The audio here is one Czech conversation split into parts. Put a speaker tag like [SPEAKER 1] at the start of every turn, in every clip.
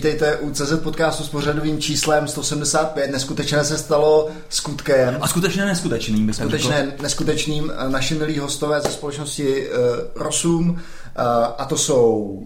[SPEAKER 1] vítejte u CZ podcastu s pořadovým číslem 175. Neskutečné se stalo skutkem.
[SPEAKER 2] A skutečně neskutečným, bych
[SPEAKER 1] Skutečně řekl. neskutečným. Naši milí hostové ze společnosti uh, Rosum, uh, a to jsou...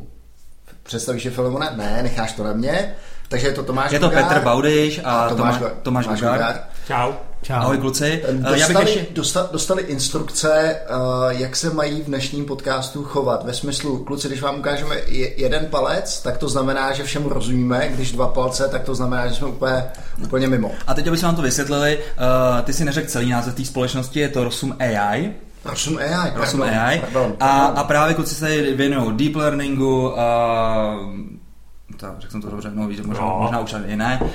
[SPEAKER 1] Představíš je Filemone? Ne, necháš to na mě. Takže je to Tomáš
[SPEAKER 2] Je to Gugár, Petr Baudyš a, a Tomáš, Tomáš,
[SPEAKER 1] Tomáš, Tomáš Gugár.
[SPEAKER 3] Čau.
[SPEAKER 2] Čau. Ahoj kluci.
[SPEAKER 1] Dostali, Já bych ještě... dostali, dostali instrukce, uh, jak se mají v dnešním podcastu chovat. Ve smyslu, kluci, když vám ukážeme jeden palec, tak to znamená, že všemu rozumíme, když dva palce, tak to znamená, že jsme úplně, úplně mimo.
[SPEAKER 2] A teď, abychom vám to vysvětlili, uh, ty si neřekl celý název té společnosti, je to Rosum AI.
[SPEAKER 1] Rosum AI,
[SPEAKER 2] Rosum AI. Pardon, pardon. A, a právě kluci se věnují deep learningu, uh, to, řekl jsem to dobře, no víš, možná, no. možná už i ne. Uh,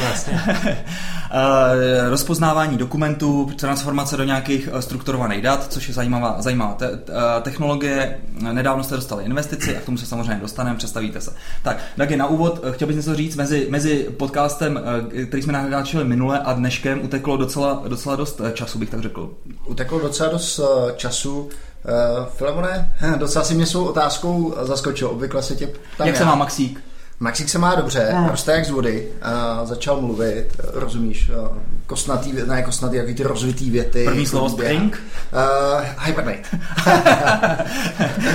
[SPEAKER 3] vlastně.
[SPEAKER 2] uh, rozpoznávání dokumentů, transformace do nějakých uh, strukturovaných dat, což je zajímavá, zajímavá te, uh, technologie. Nedávno jste dostali investici a k tomu se samozřejmě dostaneme, představíte se. Tak, taky na úvod chtěl bych něco říct, mezi, mezi podcastem, který jsme nahrávali minule a dneškem uteklo docela, docela dost času, bych tak řekl.
[SPEAKER 1] Uteklo docela dost času. Uh, Filemone, docela si mě svou otázkou zaskočil. Obvykle se tě
[SPEAKER 2] ptám Jak já. se má Maxík?
[SPEAKER 1] Maxík se má dobře, no. roste jak z vody, uh, začal mluvit, rozumíš, uh, kostnatý, ne kostnatý, jaký ty rozvitý věty.
[SPEAKER 2] První slovo spring?
[SPEAKER 1] Uh, hibernate.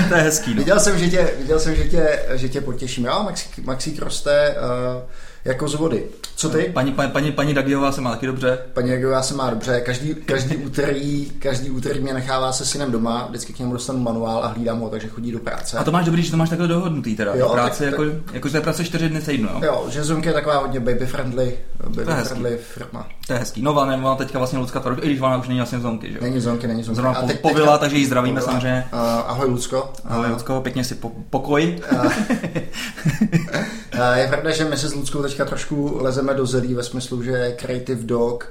[SPEAKER 2] to je hezký. No.
[SPEAKER 1] Viděl jsem, že tě, viděl jsem, že tě, že tě potěším. Jo, Maxík, Maxík roste, uh, jako z vody. Co ty?
[SPEAKER 2] Paní, paní, paní, paní Dagiová se má taky dobře.
[SPEAKER 1] Paní Dagiová se má dobře. Každý, každý, úterý, každý úterý mě nechává se synem doma, vždycky k němu dostanu manuál a hlídám ho, takže chodí do práce.
[SPEAKER 2] A to máš dobrý, že to máš takhle dohodnutý teda. Jo, práce, tak, jako, tak, jako, že pracuješ 4 dny týdnu, jo?
[SPEAKER 1] Jo, že Zonky je taková hodně baby friendly, baby friendly firma.
[SPEAKER 2] To je hezký. Nová nemá teďka vlastně Lucka Tvaroš, i když ona už není vlastně Zonky, že jo?
[SPEAKER 1] Není Zonky, není Zonky.
[SPEAKER 2] Zrovna a teď, povila, teďka, takže ji zdravíme povila. samozřejmě.
[SPEAKER 1] Uh, ahoj Lucko.
[SPEAKER 2] Ahoj Lucko, pěkně si po, pokoj.
[SPEAKER 1] Uh, je pravda, že my se s Luckou teďka trošku lezeme do zelí ve smyslu, že Creative Dog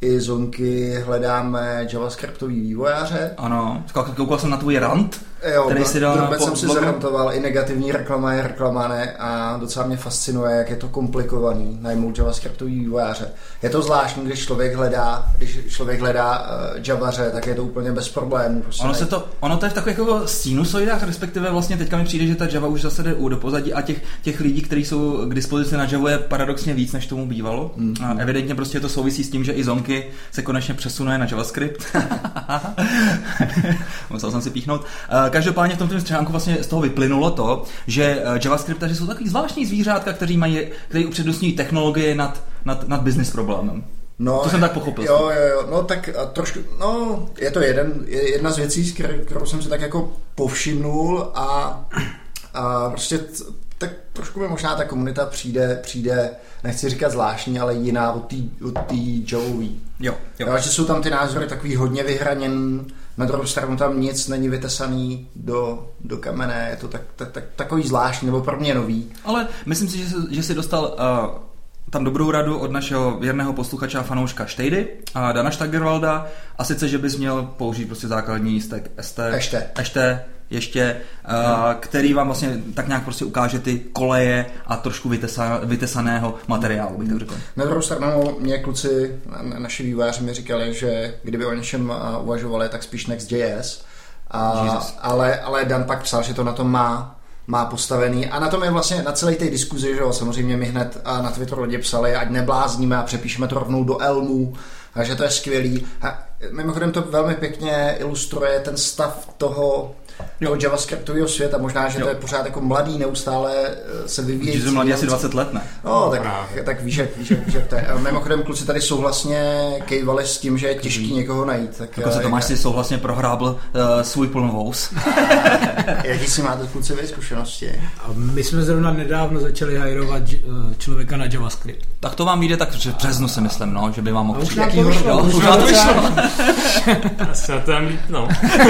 [SPEAKER 1] i zonky hledáme javascriptový vývojáře.
[SPEAKER 2] Ano, koukal jsem na tvůj rant,
[SPEAKER 1] jo, který si dal na jsem si zarantoval, i negativní reklama je reklama ne a docela mě fascinuje, jak je to komplikovaný najmout javascriptový vývojáře. Je to zvláštní, když člověk hledá, když člověk hledá uh, javaře, tak je to úplně bez problémů.
[SPEAKER 2] Prostě ono, se to, ono to je v takových jako sinusoidách, respektive vlastně teďka mi přijde, že ta Java už zase jde do pozadí a těch, těch lidí, kteří jsou k dispozici na Java je paradoxně víc, než tomu bývalo. Mm-hmm. A evidentně prostě to souvisí s tím, že i zonky se konečně přesunuje na JavaScript. Musel jsem si píchnout. Uh, každopádně v tom článku vlastně z toho vyplynulo to, že eh, JavaScriptaři jsou takový zvláštní zvířátka, kteří mají, kteří upřednostňují technologie nad, nad, nad business problémem. No, to jsem tak pochopil.
[SPEAKER 1] Jo, jo, jo, no tak a trošku, no, je to jeden, jedna z věcí, kterou jsem si tak jako povšimnul a, a prostě tak trošku mi možná ta komunita přijde, přijde, nechci říkat zvláštní, ale jiná od té od.
[SPEAKER 2] Jo, jo.
[SPEAKER 1] jo. že jsou tam ty názory takový hodně vyhraněn, na druhou stranu tam nic není vytesaný do, do kamene, je to tak, tak, tak, takový zvláštní, nebo pro mě nový.
[SPEAKER 2] Ale myslím si, že, že jsi dostal uh, tam dobrou radu od našeho věrného posluchača a fanouška Štejdy a Dana Stagerwalda a sice, že bys měl použít prostě základní stack ST,
[SPEAKER 1] ještě,
[SPEAKER 2] ještě ještě, uh, který vám vlastně tak nějak prostě ukáže ty koleje a trošku vytesa, vytesaného materiálu, bych tak řekl.
[SPEAKER 1] Na druhou stranu mě kluci, naši vývojáři mi říkali, že kdyby o něčem uvažovali, tak spíš Next.js, a, ale, ale Dan pak psal, že to na tom má má postavený a na tom je vlastně na celé té diskuzi, že jo, samozřejmě mi hned na Twitteru lidi psali, ať neblázníme a přepíšeme to rovnou do Elmu, takže to je skvělý. A mimochodem to velmi pěkně ilustruje ten stav toho jo. JavaScriptového světa. Možná, že jo. to je pořád jako mladý, neustále eh, se vyvíjí.
[SPEAKER 2] Že mladý asi 20 let, ne?
[SPEAKER 1] No, tak, tak víš, jak, víš, jak, víš, jak to je. Mimochodem, kluci tady souhlasně kejvali s tím, že je těžký mm. někoho najít. Tak,
[SPEAKER 2] jako se eh, Tomáš si souhlasně prohrábl uh, svůj plnovous.
[SPEAKER 1] Jaký si máte kluci vy zkušenosti?
[SPEAKER 3] A my jsme zrovna nedávno začali hajrovat člověka na JavaScript.
[SPEAKER 2] Tak to vám vyjde tak v březnu si myslím, no, že by vám mohl
[SPEAKER 3] přijít. Už nám to vyšlo.
[SPEAKER 4] Asi to tam no.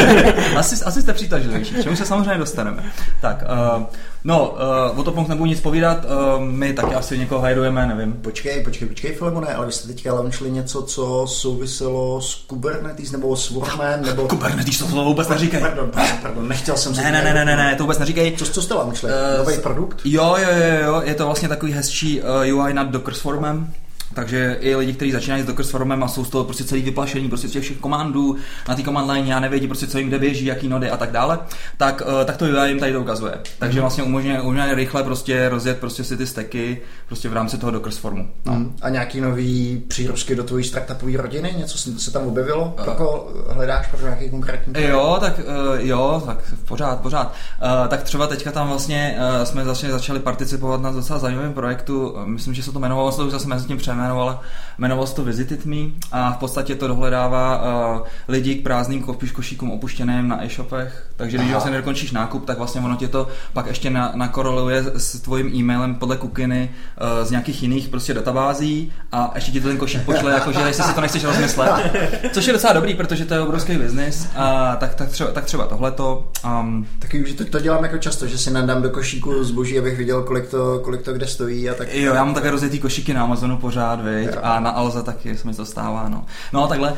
[SPEAKER 2] asi, asi jste přitažlivější, čemu se samozřejmě dostaneme. Tak, uh, no, uh, o to nebudu nic povídat, uh, my taky asi někoho hajdujeme, nevím.
[SPEAKER 1] Počkej, počkej, počkej, Filemone, ale vy jste teďka launchli něco, co souviselo s Kubernetes nebo s Workman, nebo...
[SPEAKER 2] Kubernetes, to vůbec neříkej.
[SPEAKER 1] Pardon, pardon, pardon, nechtěl jsem
[SPEAKER 2] si... Ne, ne, ne, ne, ne, to vůbec neříkej.
[SPEAKER 1] Co, co jste launchli? Uh, Nový produkt?
[SPEAKER 2] Jo, jo, jo, jo, je to vlastně takový hezčí uh, UI nad Docker's formem Takže i lidi, kteří začínají s Docker Swarmem a jsou z toho prostě celý vyplašení prostě z těch všech komandů na té command line a nevědí prostě, co jim kde běží, jaký nody a tak dále, tak, eh, tak to UI jim tady to ukazuje. Takže vlastně umožňuje, umožňuje rychle prostě rozjet prostě si ty steky prostě v rámci toho Docker Swarmu. No.
[SPEAKER 1] Hmm. A nějaký nový přírůstky do tvojí startupové rodiny? Něco se tam objevilo? Uh, jako hledáš pro nějaký konkrétní
[SPEAKER 2] projekt? Jo, tak uh, jo, tak pořád, pořád. Uh, tak třeba teďka tam vlastně uh, jsme začali, začali participovat na docela zajímavém projektu. Myslím, že se to jmenovalo, se to už zase mezi tím přejmenoval, jmenovalo se to Visited Me a v podstatě to dohledává uh, lidi k prázdným košíkům opuštěným na e-shopech. Takže když vlastně nedokončíš nákup, tak vlastně ono tě to pak ještě na, nakoroluje s tvojím e-mailem podle kukiny uh, z nějakých jiných prostě databází a ještě ti to ten košík pošle, jakože jestli si to nechceš rozmyslet. Což je docela dobrý, protože to je obrovský biznis. A tak, tak, třeba, tak třeba tohleto. Um,
[SPEAKER 1] Taky, že to, to, dělám jako často, že si nadám do košíku zboží, abych viděl, kolik to, kolik to kde stojí. A tak...
[SPEAKER 2] Jo, já mám také rozjetý košíky na Amazonu pořád, viď? a na Alza taky se mi to stává. No, no takhle. Uh,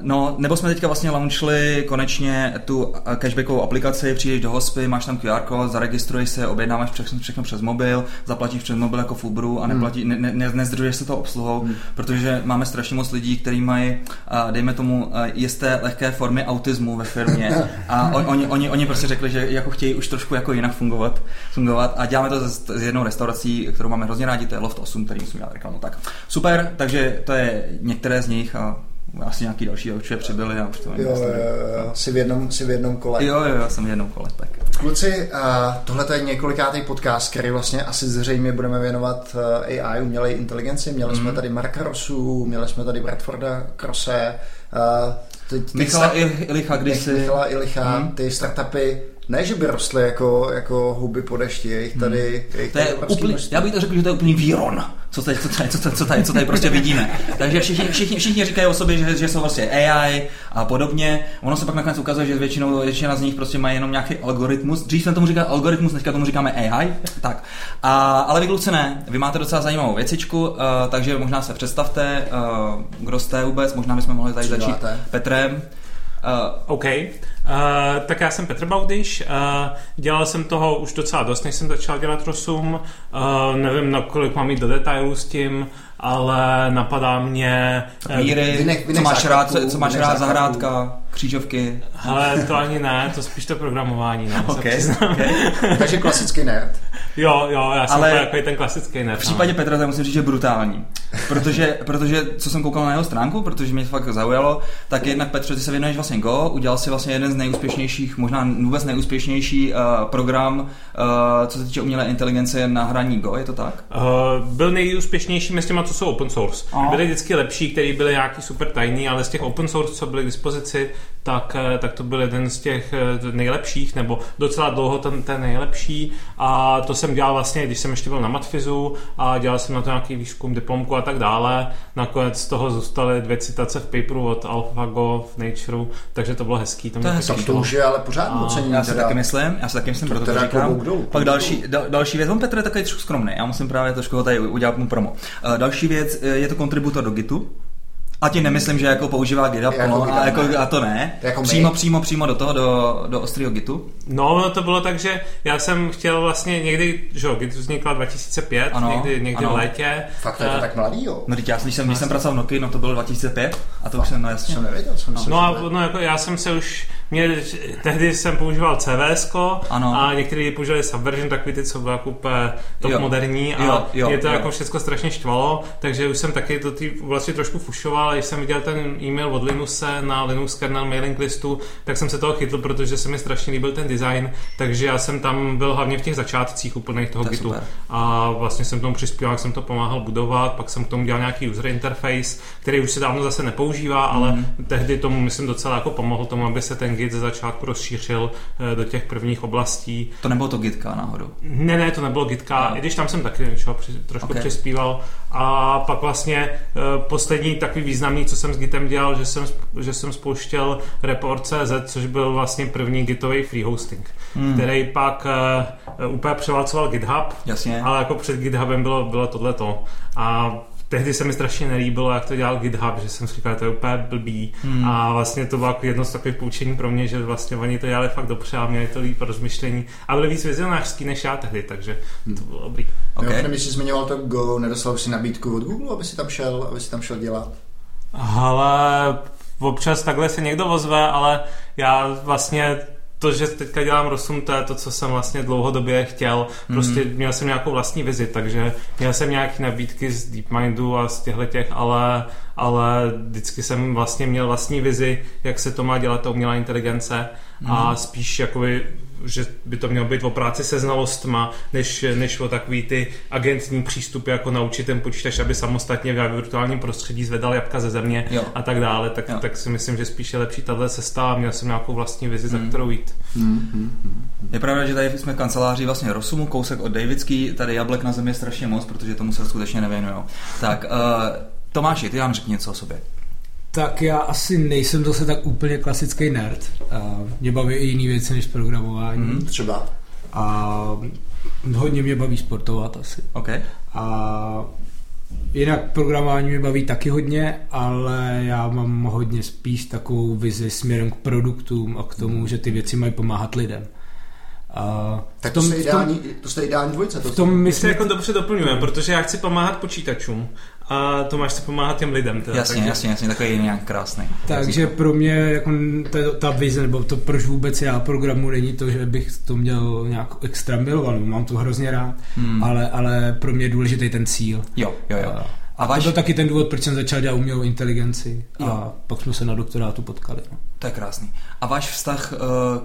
[SPEAKER 2] no, nebo jsme teďka vlastně launchli konečně tu cashbackovou aplikaci, přijdeš do hospy, máš tam QR kód, zaregistruješ se, objednáváš všechno, všechno přes mobil, zaplatíš přes mobil jako v Uberu a neplatí, hmm. ne, ne, nezdržuješ se to obsluhou, hmm. protože máme strašně moc lidí, kteří mají, uh, dejme tomu, uh, jisté lehké formy autismu ve firmě a on, oni, oni, oni prostě řekli, že jako chtějí už trošku jako jinak fungovat, fungovat a děláme to s, s jednou restaurací, kterou máme hrozně rádi, to je Loft 8, který musím dělat reklamu. Tak super, takže to je některé z nich a asi nějaký další určitě přibyli a už to
[SPEAKER 1] jo, jo, jo, jsi v jednom, jsi v jednom kole.
[SPEAKER 2] Jo, jo, jsem v jednom kole, tak.
[SPEAKER 1] Kluci, uh, tohle je několikátý podcast, který vlastně asi zřejmě budeme věnovat uh, AI, umělé inteligenci. Měli mm. jsme mhm. tady Marka Rosu, měli jsme tady Bradforda Krose, uh,
[SPEAKER 2] teď, teď Michala Ilicha kdysi.
[SPEAKER 1] Michala Ilicha, hmm. ty startupy ne, že by rostly jako, jako houby po dešti, je jich tady, hmm. je jich
[SPEAKER 2] to je úplně, Já bych to řekl, že to je úplný výron, co tady, co tady, co tady, co tady, co tady prostě vidíme. Takže všichni, všichni, všichni říkají o sobě, že, že jsou vlastně AI a podobně. Ono se pak nakonec ukazuje, že většinou, většina z nich prostě mají jenom nějaký algoritmus. Dřív jsme tomu říkali algoritmus, dneska tomu říkáme AI. Tak. A, ale vy kluci ne, vy máte docela zajímavou věcičku, uh, takže možná se představte, uh, kdo jste vůbec, možná bychom mohli tady začít Petrem.
[SPEAKER 4] Uh, OK. Uh, tak já jsem Petr Baudyš, uh, dělal jsem toho už docela dost, než jsem začal dělat Rosum, uh, nevím, na kolik mám jít do detailů s tím, ale napadá mě...
[SPEAKER 2] Míry, vynech, vynech co máš rád, co, co máš rád zahrádka, křížovky?
[SPEAKER 4] Ale to ani ne, to spíš to programování, no,
[SPEAKER 2] okay, okay.
[SPEAKER 1] Takže klasický nerd.
[SPEAKER 4] Jo, jo, já jsem ale jako ten klasický nerd.
[SPEAKER 2] V případě no. Petra to musím říct, že brutální. Protože, protože, co jsem koukal na jeho stránku, protože mě to fakt zaujalo, tak jednak Petře, ty se věnuješ vlastně Go, udělal si vlastně jeden z nejúspěšnějších, možná vůbec nejúspěšnější uh, program, uh, co se týče umělé inteligence na hraní Go, je to tak?
[SPEAKER 4] Uh, byl nejúspěšnější mezi těma, co jsou open source. Aha. Byly vždycky lepší, který byly nějaký super tajný, ale z těch open source, co byly k dispozici, tak, tak to byl jeden z těch nejlepších, nebo docela dlouho ten, ten nejlepší. A to jsem dělal vlastně, když jsem ještě byl na Matfizu a dělal jsem na to nějaký výzkum, diplomku a tak dále. Nakonec z toho zůstaly dvě citace v paperu od AlphaGo v Nature, takže to bylo hezký.
[SPEAKER 1] To, to, hezký, to už je ale pořád mocení.
[SPEAKER 2] Já si taky myslím, já si taky myslím, to proto to říkám. Boudou, Pak další, dal, další věc, on Petr je takový trošku skromný, já musím právě trošku ho tady udělat mu promo. Uh, další věc, eh, je to kontributor do Gitu, a tím nemyslím, že jako používá GitHub, jako no, a, jako, a to ne. Jako přímo, přímo, přímo do toho, do, do ostrého Gitu.
[SPEAKER 4] No, no, to bylo tak, že já jsem chtěl vlastně někdy, že jo, Git vznikla 2005, ano, někdy, někdy ano. v létě.
[SPEAKER 1] Fakt to je to eh, tak mladý, jo?
[SPEAKER 2] No, teď já, když jsem, když jsem pracoval v Nokia, no to bylo 2005 a to Fakt, už jsem, no jasně.
[SPEAKER 1] Jsem nevěděl, jsem
[SPEAKER 4] no, no, a, no, jako já jsem se už mě, tehdy jsem používal CVS a někteří používali Subversion, takový ty, co bylo jako úplně top jo. moderní a jo, jo, mě to jo. jako všechno strašně štvalo, takže už jsem taky do té oblasti trošku fušoval, když jsem viděl ten e-mail od Linuse na Linux kernel mailing listu, tak jsem se toho chytl, protože se mi strašně líbil ten design, takže já jsem tam byl hlavně v těch začátcích úplných toho to Gitu super. a vlastně jsem tomu přispíval, jsem to pomáhal budovat, pak jsem k tomu dělal nějaký user interface, který už se dávno zase nepoužívá, mm. ale mhm. tehdy tomu myslím docela jako pomohl tomu, aby se ten Git ze začátku rozšířil eh, do těch prvních oblastí.
[SPEAKER 2] To nebylo to Gitka náhodou?
[SPEAKER 4] Ne, ne, to nebylo Gitka, no. i když tam jsem taky něčeho trošku okay. přispíval. A pak vlastně eh, poslední takový významný, co jsem s Gitem dělal, že jsem, že jsem spouštěl Report.cz, což byl vlastně první Gitový free hosting, hmm. který pak uh, úplně převálcoval GitHub,
[SPEAKER 2] Jasně.
[SPEAKER 4] ale jako před GitHubem bylo, bylo tohleto. A tehdy se mi strašně nelíbilo, jak to dělal GitHub, že jsem si říkal, že to je úplně blbý. Hmm. A vlastně to bylo jako jedno z takových poučení pro mě, že vlastně oni to dělali fakt dobře a měli to líp rozmyšlení. A byli víc vizionářský než já tehdy, takže to bylo dobrý.
[SPEAKER 1] Okay. Mimochodem, když jsi zmiňoval to Go, nedostal si nabídku od Google, aby si tam šel, aby si tam šel dělat?
[SPEAKER 4] Ale občas takhle se někdo ozve, ale já vlastně to, že teďka dělám Rosum, to je to, co jsem vlastně dlouhodobě chtěl. Prostě mm. měl jsem nějakou vlastní vizi, takže měl jsem nějaké nabídky z DeepMindu a z těchto těch, ale, ale vždycky jsem vlastně měl vlastní vizi, jak se to má dělat ta umělá inteligence mm. a spíš jakoby že by to mělo být o práci se znalostma, než, než o takový ty agentní přístupy, jako naučit ten počítač, aby samostatně v virtuálním prostředí zvedal jabka ze země jo. a tak dále, tak, tak si myslím, že spíš je lepší tahle cesta a měl jsem nějakou vlastní vizi, hmm. za kterou jít. Hmm, hmm,
[SPEAKER 2] hmm. Je pravda, že tady jsme kanceláří vlastně Rosumu, kousek od Davidský, tady jablek na zemi je strašně moc, protože tomu se skutečně nevěnují. Tak, uh, Tomáši, ty nám řekni něco o sobě.
[SPEAKER 3] Tak já asi nejsem zase tak úplně klasický nerd. Mě baví i jiné věci než programování. Mm,
[SPEAKER 1] třeba?
[SPEAKER 3] A hodně mě baví sportovat asi.
[SPEAKER 2] Okay.
[SPEAKER 3] A jinak programování mě baví taky hodně, ale já mám hodně spíš takovou vizi směrem k produktům a k tomu, že ty věci mají pomáhat lidem.
[SPEAKER 1] A tak tom, to, jste ideální, to jste ideální dvojice. To
[SPEAKER 4] v tom my se jako dobře doplňujeme, protože já chci pomáhat počítačům a Tomáš chce pomáhat těm lidem.
[SPEAKER 2] Teda, jasně, takže... jasně, jasně, takový nějak krásný.
[SPEAKER 3] Takže pro mě jako ta, ta vize, nebo to proč vůbec já programu není to, že bych to měl nějak extra miloval, mám to hrozně rád, hmm. ale, ale pro mě je důležitý ten cíl.
[SPEAKER 2] Jo, jo, jo. A,
[SPEAKER 3] a váš... to byl taky ten důvod, proč jsem začal dělat umělou inteligenci a jo. pak jsme se na doktorátu potkali. No.
[SPEAKER 2] To je krásný. A váš vztah uh,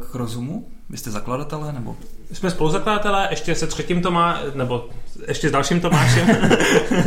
[SPEAKER 2] k rozumu? Vy jste zakladatelé nebo?
[SPEAKER 4] Jsme spoluzakladatelé, ještě se třetím Tomá, nebo ještě s dalším Tomášem,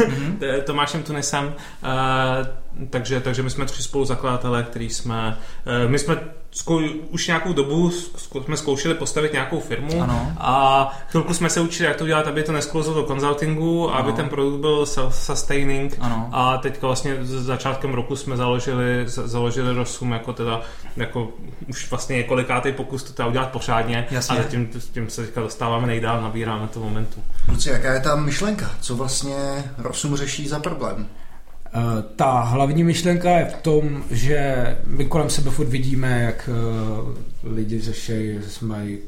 [SPEAKER 4] mhm. Tomášem Tunisem, uh, takže, takže my jsme tři spoluzakladatelé, který jsme, uh, my jsme zkou, už nějakou dobu zkou, jsme zkoušeli postavit nějakou firmu ano. a chvilku jsme se učili, jak to dělat, aby to nesklouzlo do konzultingu, aby ten produkt byl self-sustaining ano. a teďka vlastně začátkem roku jsme založili, založili Rosum jako teda, jako už vlastně několikátý pokus to teda udělat pořádně Jasně. a tím, tím se teďka dostáváme nejdál, nabíráme to momentu.
[SPEAKER 1] Kluci, jaká je ta myšlenka? Co vlastně Rosum řeší za problém?
[SPEAKER 3] Eh, ta hlavní myšlenka je v tom, že my kolem sebe furt vidíme, jak eh, lidi řeší, že mají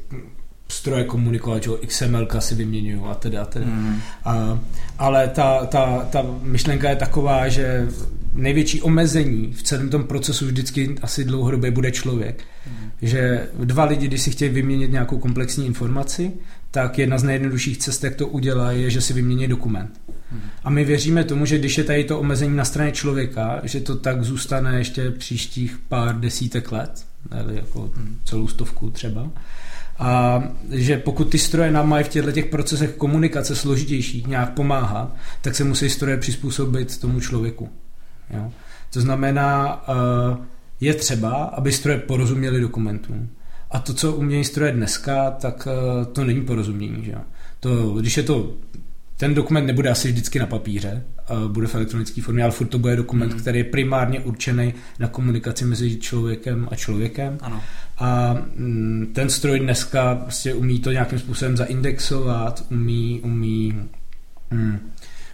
[SPEAKER 3] stroje komunikovat, že XML si vyměňují a teda a teda. Mm. A, ale ta, ta, ta myšlenka je taková, že největší omezení v celém tom procesu vždycky asi dlouhodobě bude člověk. Mm. Že dva lidi, když si chtějí vyměnit nějakou komplexní informaci, tak jedna z nejjednodušších cest, jak to udělá, je, že si vymění dokument. A my věříme tomu, že když je tady to omezení na straně člověka, že to tak zůstane ještě příštích pár desítek let, nebo jako celou stovku třeba. A že pokud ty stroje nám mají v těchto těch procesech komunikace složitější nějak pomáhat, tak se musí stroje přizpůsobit tomu člověku. Jo? To znamená, eh, je třeba, aby stroje porozuměly dokumentům. A to, co umějí stroje dneska, tak eh, to není porozumění. Že? To, když je to ten dokument nebude asi vždycky na papíře, bude v elektronické formě, ale furt to bude dokument, mm. který je primárně určený na komunikaci mezi člověkem a člověkem.
[SPEAKER 2] Ano.
[SPEAKER 3] A mm, ten stroj dneska prostě umí to nějakým způsobem zaindexovat, umí, umí mm,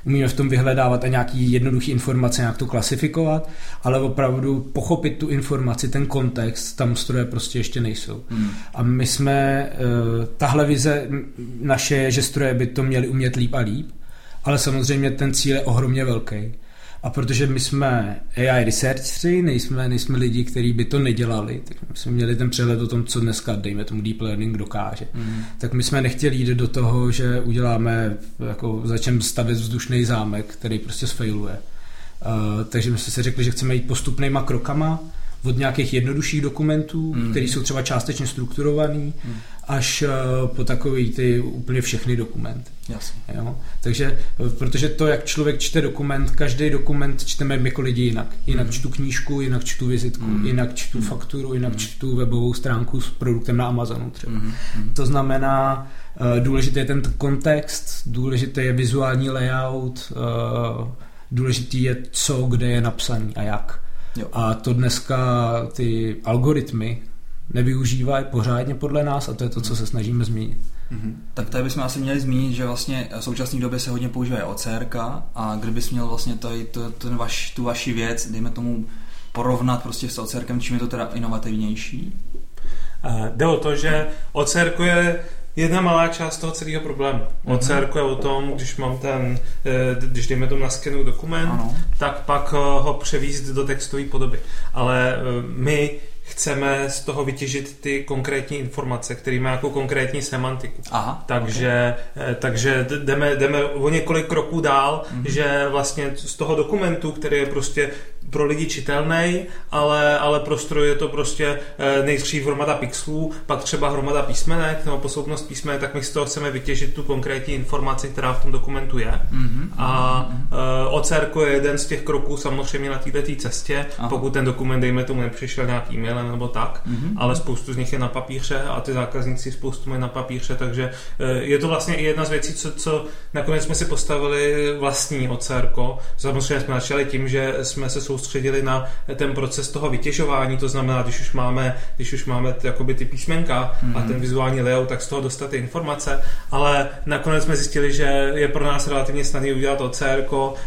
[SPEAKER 3] umíme v tom vyhledávat a nějaký jednoduchý informace, nějak to klasifikovat, ale opravdu pochopit tu informaci, ten kontext, tam stroje prostě ještě nejsou. Hmm. A my jsme, eh, tahle vize naše je, že stroje by to měly umět líp a líp, ale samozřejmě ten cíl je ohromně velký. A protože my jsme AI researchři, nejsme, nejsme lidi, kteří by to nedělali, tak my jsme měli ten přehled o tom, co dneska, dejme tomu, deep learning dokáže. Mm. Tak my jsme nechtěli jít do toho, že uděláme, jako začneme stavět vzdušný zámek, který prostě sfailuje. Uh, takže my jsme si řekli, že chceme jít postupnýma krokama, od nějakých jednodušších dokumentů, mm. které jsou třeba částečně strukturovaný, mm. až uh, po takový ty úplně všechny dokumenty.
[SPEAKER 2] Jasně.
[SPEAKER 3] Jo? Takže, protože to, jak člověk čte dokument, každý dokument čteme jako lidi jinak. Jinak mm. čtu knížku, jinak čtu vizitku, mm. jinak čtu mm. fakturu, jinak mm. čtu webovou stránku s produktem na Amazonu třeba. Mm. To znamená, uh, důležitý je ten kontext, důležitý je vizuální layout, důležitý je co, kde je napsaný a jak. Jo. A to dneska ty algoritmy nevyužívají pořádně podle nás a to je to, co se snažíme změnit.
[SPEAKER 2] Mm-hmm. Tak tady bychom asi měli zmínit, že vlastně v současné době se hodně používá OCR a kdybys měl vlastně tady to, ten vaš, tu vaši věc, dejme tomu, porovnat prostě s OCR, čím je to teda inovativnější?
[SPEAKER 4] Uh, jde o to, že OCR je jedna malá část toho celého problému. OCR je o tom, když mám ten, eh, když dejme tomu na skenu dokument, ano. tak pak eh, ho převízt do textové podoby. Ale my chceme z toho vytěžit ty konkrétní informace, které má jako konkrétní semantiku. Aha, takže, okay. takže jdeme, jdeme o několik kroků dál, mm-hmm. že vlastně z toho dokumentu, který je prostě pro lidi čitelný, ale, ale pro stroj je to prostě eh, nejdřív hromada pixelů, pak třeba hromada písmenek nebo posloupnost písmenek, tak my z toho chceme vytěžit tu konkrétní informaci, která v tom dokumentu je. Mm-hmm. A mm-hmm. OCR je jeden z těch kroků samozřejmě na této cestě, Aha. pokud ten dokument, dejme tomu, nepřišel nějaký e-mailem nebo tak, mm-hmm. ale spoustu z nich je na papíře a ty zákazníci spoustu mají na papíře, takže eh, je to vlastně i jedna z věcí, co, co nakonec jsme si postavili vlastní OCR. Samozřejmě jsme začali tím, že jsme se soustředili na ten proces toho vytěžování, to znamená, když už máme, když už máme ty, jakoby ty písmenka mm-hmm. a mhm. ten vizuální layout, tak z toho dostat ty informace, ale nakonec jsme zjistili, že je pro nás relativně snadné udělat OCR,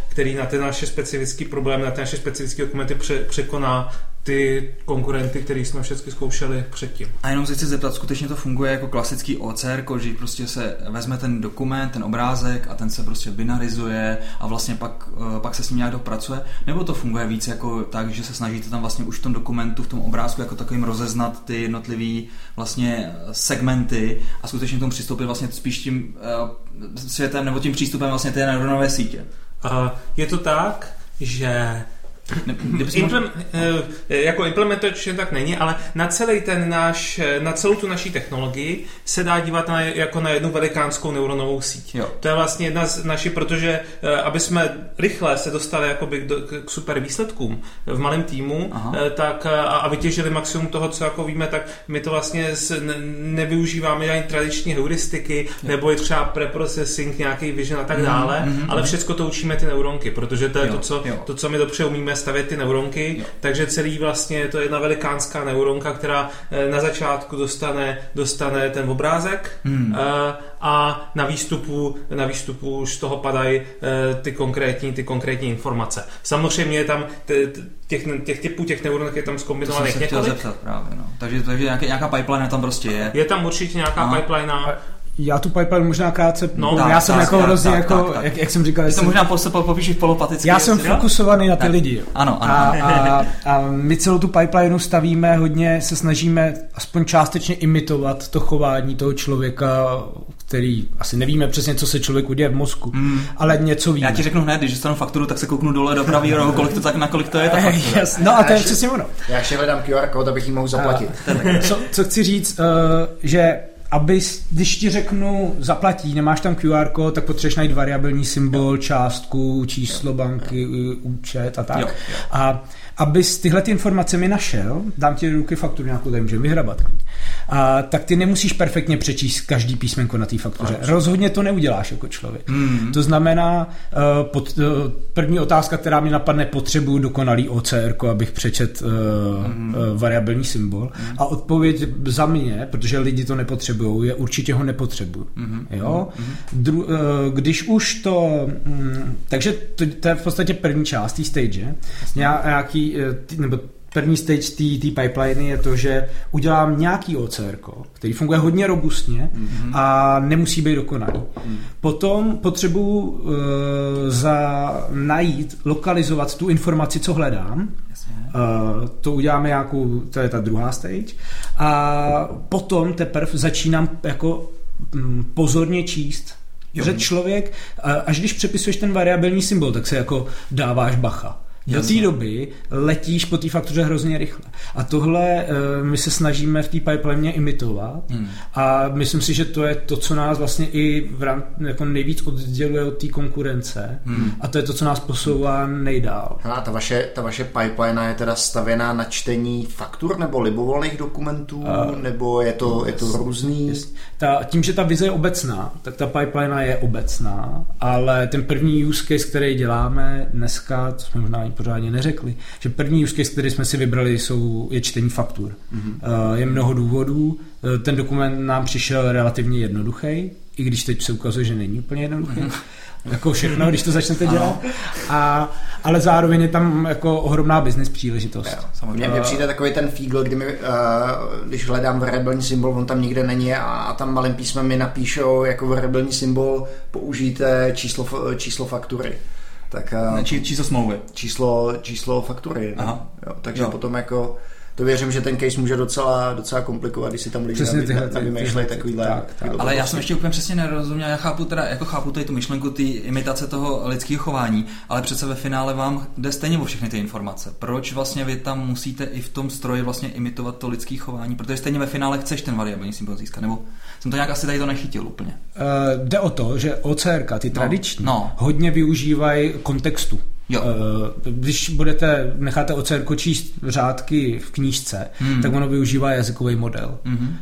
[SPEAKER 4] který na ty naše specifické problémy, na ty naše specifické dokumenty překoná ty konkurenty, který jsme všechny zkoušeli předtím.
[SPEAKER 2] A jenom se chci zeptat, skutečně to funguje jako klasický OCR, že prostě se vezme ten dokument, ten obrázek a ten se prostě binarizuje a vlastně pak, eh, pak se s ním nějak dopracuje, nebo to funguje víc jako tak, že se snažíte tam vlastně už v tom dokumentu, v tom obrázku jako takovým rozeznat ty jednotlivé vlastně segmenty a skutečně k tomu přistoupit vlastně spíš tím uh, světem nebo tím přístupem vlastně té neuronové sítě.
[SPEAKER 4] Uh, je to tak, že Implem, eh, jako implementačně tak není, ale na celý ten náš, eh, na celou tu naší technologii se dá dívat na, jako na jednu velikánskou neuronovou síť. Jo. To je vlastně jedna z našich, protože eh, aby jsme rychle se dostali jakoby k, k super výsledkům v malém týmu, Aha. tak a, a vytěžili maximum toho, co jako víme, tak my to vlastně s, ne, nevyužíváme ani tradiční heuristiky, jo. nebo je třeba preprocessing, nějaký vision a tak mhm, dále, mm-hmm. ale všechno to učíme ty neuronky, protože to je jo. to, co, jo. to, co my dobře umíme stavět ty neuronky, jo. takže celý vlastně je to jedna velikánská neuronka, která eh, na začátku dostane, dostane ten obrázek hmm. Eh, a na výstupu, na výstupu už z toho padají eh, ty konkrétní, ty konkrétní informace. Samozřejmě je tam těch, těch typů těch neuronek je tam zkombinovaných několik.
[SPEAKER 2] Zeptat právě, no. Takže, takže nějaká, nějaká pipeline tam prostě je.
[SPEAKER 4] Je tam určitě nějaká Aha. pipeline.
[SPEAKER 3] Já tu pipeline možná krátce, no, tak, já jsem tak, jako tak, hrozně, jako, tak, tak. Jak, jak, jsem říkal,
[SPEAKER 2] jsem, to možná popíšeš polopaticky.
[SPEAKER 3] Já jsem fokusovaný na ty tak. lidi.
[SPEAKER 2] Ano, ano.
[SPEAKER 3] A, a, a, my celou tu pipeline stavíme hodně, se snažíme aspoň částečně imitovat to chování toho člověka, který asi nevíme přesně, co se člověku děje v mozku, mm. ale něco víme.
[SPEAKER 2] Já ti řeknu hned, když dostanu fakturu, tak se kouknu dole do pravého rohu, kolik to tak, na kolik to je ta
[SPEAKER 3] Yes, no a to je přesně ono.
[SPEAKER 1] Já ještě hledám QR kód, abych ji mohl zaplatit.
[SPEAKER 3] A, co, co chci říct, uh, že aby, když ti řeknu zaplatí, nemáš tam QR kód, tak potřebuješ najít variabilní symbol, částku, číslo banky, účet a tak. Jo, jo. A abys tyhle ty informace mi našel, dám ti do ruky fakturu nějakou, tady můžeme vyhrabat, a, tak ty nemusíš perfektně přečíst každý písmenko na té faktuře. Ano. Rozhodně to neuděláš jako člověk. Mm. To znamená, uh, pod, uh, první otázka, která mi napadne, potřebuju dokonalý OCR, abych přečet uh, mm. uh, variabilní symbol. Mm. A odpověď za mě, protože lidi to nepotřebují, je určitě ho nepotřebuju. Mm. Jo? Mm. Dru, uh, když už to... Um, takže to, to je v podstatě první část té stage. Nějaký nebo první stage té pipeline je to, že udělám nějaký OCR, který funguje hodně robustně mm-hmm. a nemusí být dokonalý. Mm. Potom potřebuji uh, za najít, lokalizovat tu informaci, co hledám. Uh, to uděláme nějakou, to je ta druhá stage. A potom teprve začínám jako um, pozorně číst Jo. Že člověk, až když přepisuješ ten variabilní symbol, tak se jako dáváš bacha. Do té doby letíš po té faktuře hrozně rychle. A tohle uh, my se snažíme v té pipeline imitovat hmm. a myslím si, že to je to, co nás vlastně i v rám, jako nejvíc odděluje od té konkurence hmm. a to je to, co nás posouvá nejdál.
[SPEAKER 1] A ta vaše, ta vaše pipeline je teda stavěná na čtení faktur nebo libovolných dokumentů, uh, nebo je to, je to různý?
[SPEAKER 3] Ta, tím, že ta vize je obecná, tak ta pipeline je obecná, ale ten první use case, který děláme dneska, to jsme možná pořádně neřekli, že první use case, který jsme si vybrali, jsou, je čtení faktur. Mm-hmm. Je mnoho důvodů. Ten dokument nám přišel relativně jednoduchý, i když teď se ukazuje, že není úplně jednoduchý. Mm-hmm jako všechno, když to začnete dělat. A, ale zároveň je tam jako ohromná business příležitost.
[SPEAKER 1] Mně mi přijde takový ten fígl, kdy mi, uh, když hledám variabilní symbol, on tam nikde není a, a tam malým písmem mi napíšou jako variabilní symbol použijte číslo, číslo faktury.
[SPEAKER 2] Tak, uh, Či, číslo smlouvy.
[SPEAKER 1] Číslo, číslo faktury. Aha. Jo, takže jo. potom jako to věřím, že ten case může docela, docela komplikovat, když si tam lidi přesně tyhle, ty, vymýšlejí takovýhle. Tak,
[SPEAKER 2] tak. Ale já jsem ještě úplně přesně nerozuměl, já chápu teda, jako chápu tady tu myšlenku, ty imitace toho lidského chování, ale přece ve finále vám jde stejně o všechny ty informace. Proč vlastně vy tam musíte i v tom stroji vlastně imitovat to lidské chování? Protože stejně ve finále chceš ten variabilní symbol získat, nebo jsem to nějak asi tady to nechytil úplně.
[SPEAKER 3] Uh, jde o to, že OCR, ty no, tradiční, no. hodně využívají kontextu. Jo. Eh, když budete, necháte OCR číst řádky v knížce, hmm. tak ono využívá jazykový model. Hmm.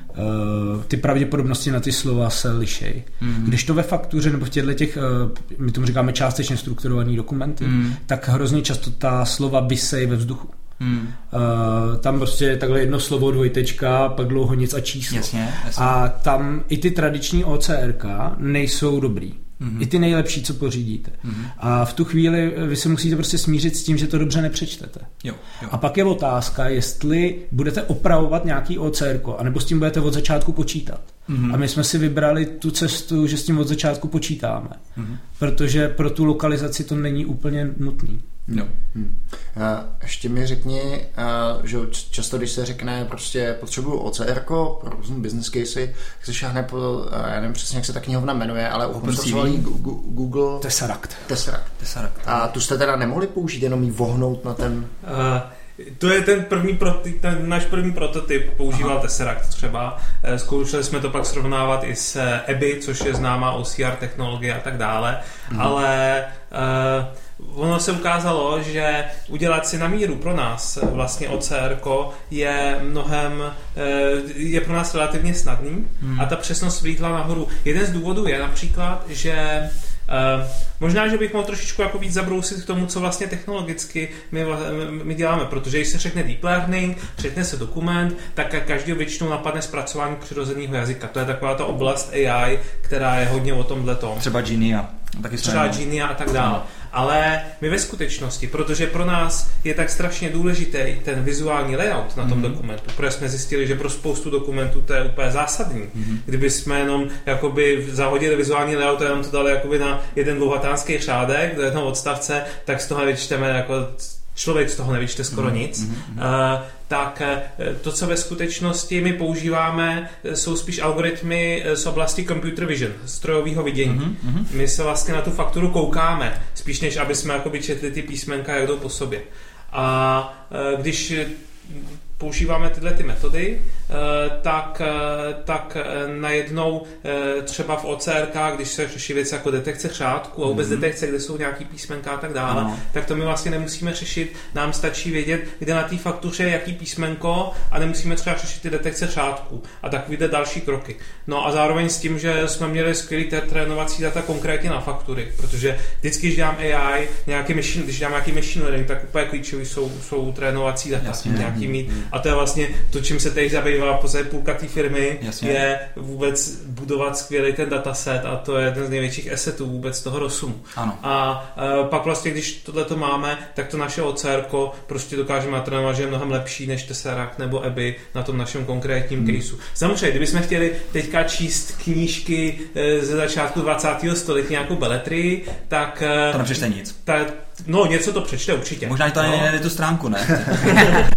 [SPEAKER 3] Ty pravděpodobnosti na ty slova se lišejí. Hmm. Když to ve faktuře nebo v těchto těch, eh, my tomu říkáme částečně strukturovaný dokumenty, hmm. tak hrozně často ta slova vysejí ve vzduchu. Hmm. Uh, tam prostě takhle jedno slovo, dvojtečka, pak dlouho nic a číslo.
[SPEAKER 2] Jasně, jasně.
[SPEAKER 3] A tam i ty tradiční OCRK nejsou dobrý. Mm-hmm. I ty nejlepší, co pořídíte. Mm-hmm. A v tu chvíli vy se musíte prostě smířit s tím, že to dobře nepřečtete.
[SPEAKER 2] Jo, jo.
[SPEAKER 3] A pak je otázka, jestli budete opravovat nějaký OCR, anebo s tím budete od začátku počítat. Mm-hmm. A my jsme si vybrali tu cestu, že s tím od začátku počítáme. Mm-hmm. Protože pro tu lokalizaci to není úplně nutný.
[SPEAKER 2] No.
[SPEAKER 1] Hmm. A ještě mi řekni, že často, když se řekne, prostě potřebuju OCR pro různé business casey, tak se šáhne po, já nevím přesně, jak se ta knihovna jmenuje, ale open Google...
[SPEAKER 3] Tesseract.
[SPEAKER 1] Tesseract. Tesseract. A tu jste teda nemohli použít, jenom jí vohnout na ten... Uh,
[SPEAKER 4] to je ten první prototyp, ten náš první prototyp, používal Aha. Tesseract třeba. Eh, zkoušeli jsme to pak srovnávat i s EBI, což je známá OCR technologie a tak dále, mhm. ale uh, ono se ukázalo, že udělat si na míru pro nás vlastně OCR je mnohem, eh, je pro nás relativně snadný hmm. a ta přesnost vlítla nahoru. Jeden z důvodů je například, že Uh, možná, že bych mohl trošičku jako víc zabrousit k tomu, co vlastně technologicky my, my děláme, protože když se řekne deep learning, řekne se dokument, tak každý většinou napadne zpracování přirozeného jazyka. To je taková ta oblast AI, která je hodně o tomhle tom.
[SPEAKER 2] Třeba Genia.
[SPEAKER 4] Taky třeba Genia a tak dále. Ale my ve skutečnosti, protože pro nás je tak strašně důležitý ten vizuální layout na tom mm-hmm. dokumentu, protože jsme zjistili, že pro spoustu dokumentů to je úplně zásadní. Mm-hmm. Kdyby jsme jenom jakoby zahodili vizuální layout a jenom to dali jakoby na jeden dlouhatánský řádek do jednoho odstavce, tak z toho nevyčteme jako člověk z toho nevyčte skoro mm-hmm. nic. Mm-hmm. Tak eh, to, co ve skutečnosti my používáme, eh, jsou spíš algoritmy z oblasti computer vision, strojového vidění. Mm-hmm. My se vlastně na tu fakturu koukáme, spíš než aby jsme jakoby četli ty písmenka, jak jdou po sobě. A když používáme tyhle ty metody, eh, tak, eh, tak eh, najednou třeba v OCRK, když se řeší věci jako detekce řádku a vůbec mm-hmm. detekce, kde jsou nějaký písmenka a tak dále, no. tak to my vlastně nemusíme řešit. Nám stačí vědět, kde na té faktuře je jaký písmenko a nemusíme třeba řešit ty detekce řádku a tak vyjde další kroky. No a zároveň s tím, že jsme měli skvělý trénovací data konkrétně na faktury, protože vždycky, když dělám AI, nějaký machine, když dělám nějaký machine learning, tak úplně klíčový jsou, jsou trénovací data, Jasně. nějaký mít mm-hmm a to je vlastně to, čím se teď zabývá pořád půlka té firmy, Jasně. je vůbec budovat skvělý ten dataset a to je jeden z největších assetů vůbec toho rozumu.
[SPEAKER 2] Ano.
[SPEAKER 4] A, a pak vlastně, když tohle to máme, tak to naše OCR prostě dokážeme natrénovat, že je mnohem lepší než Tesseract nebo EBI na tom našem konkrétním hmm. caseu. Samozřejmě, kdybychom chtěli teďka číst knížky eh, ze začátku 20. století, nějakou beletrii, tak...
[SPEAKER 2] Eh, to nepřečte nic.
[SPEAKER 4] Ta, No, něco to přečte určitě.
[SPEAKER 2] Možná to no. nejde tu stránku, ne?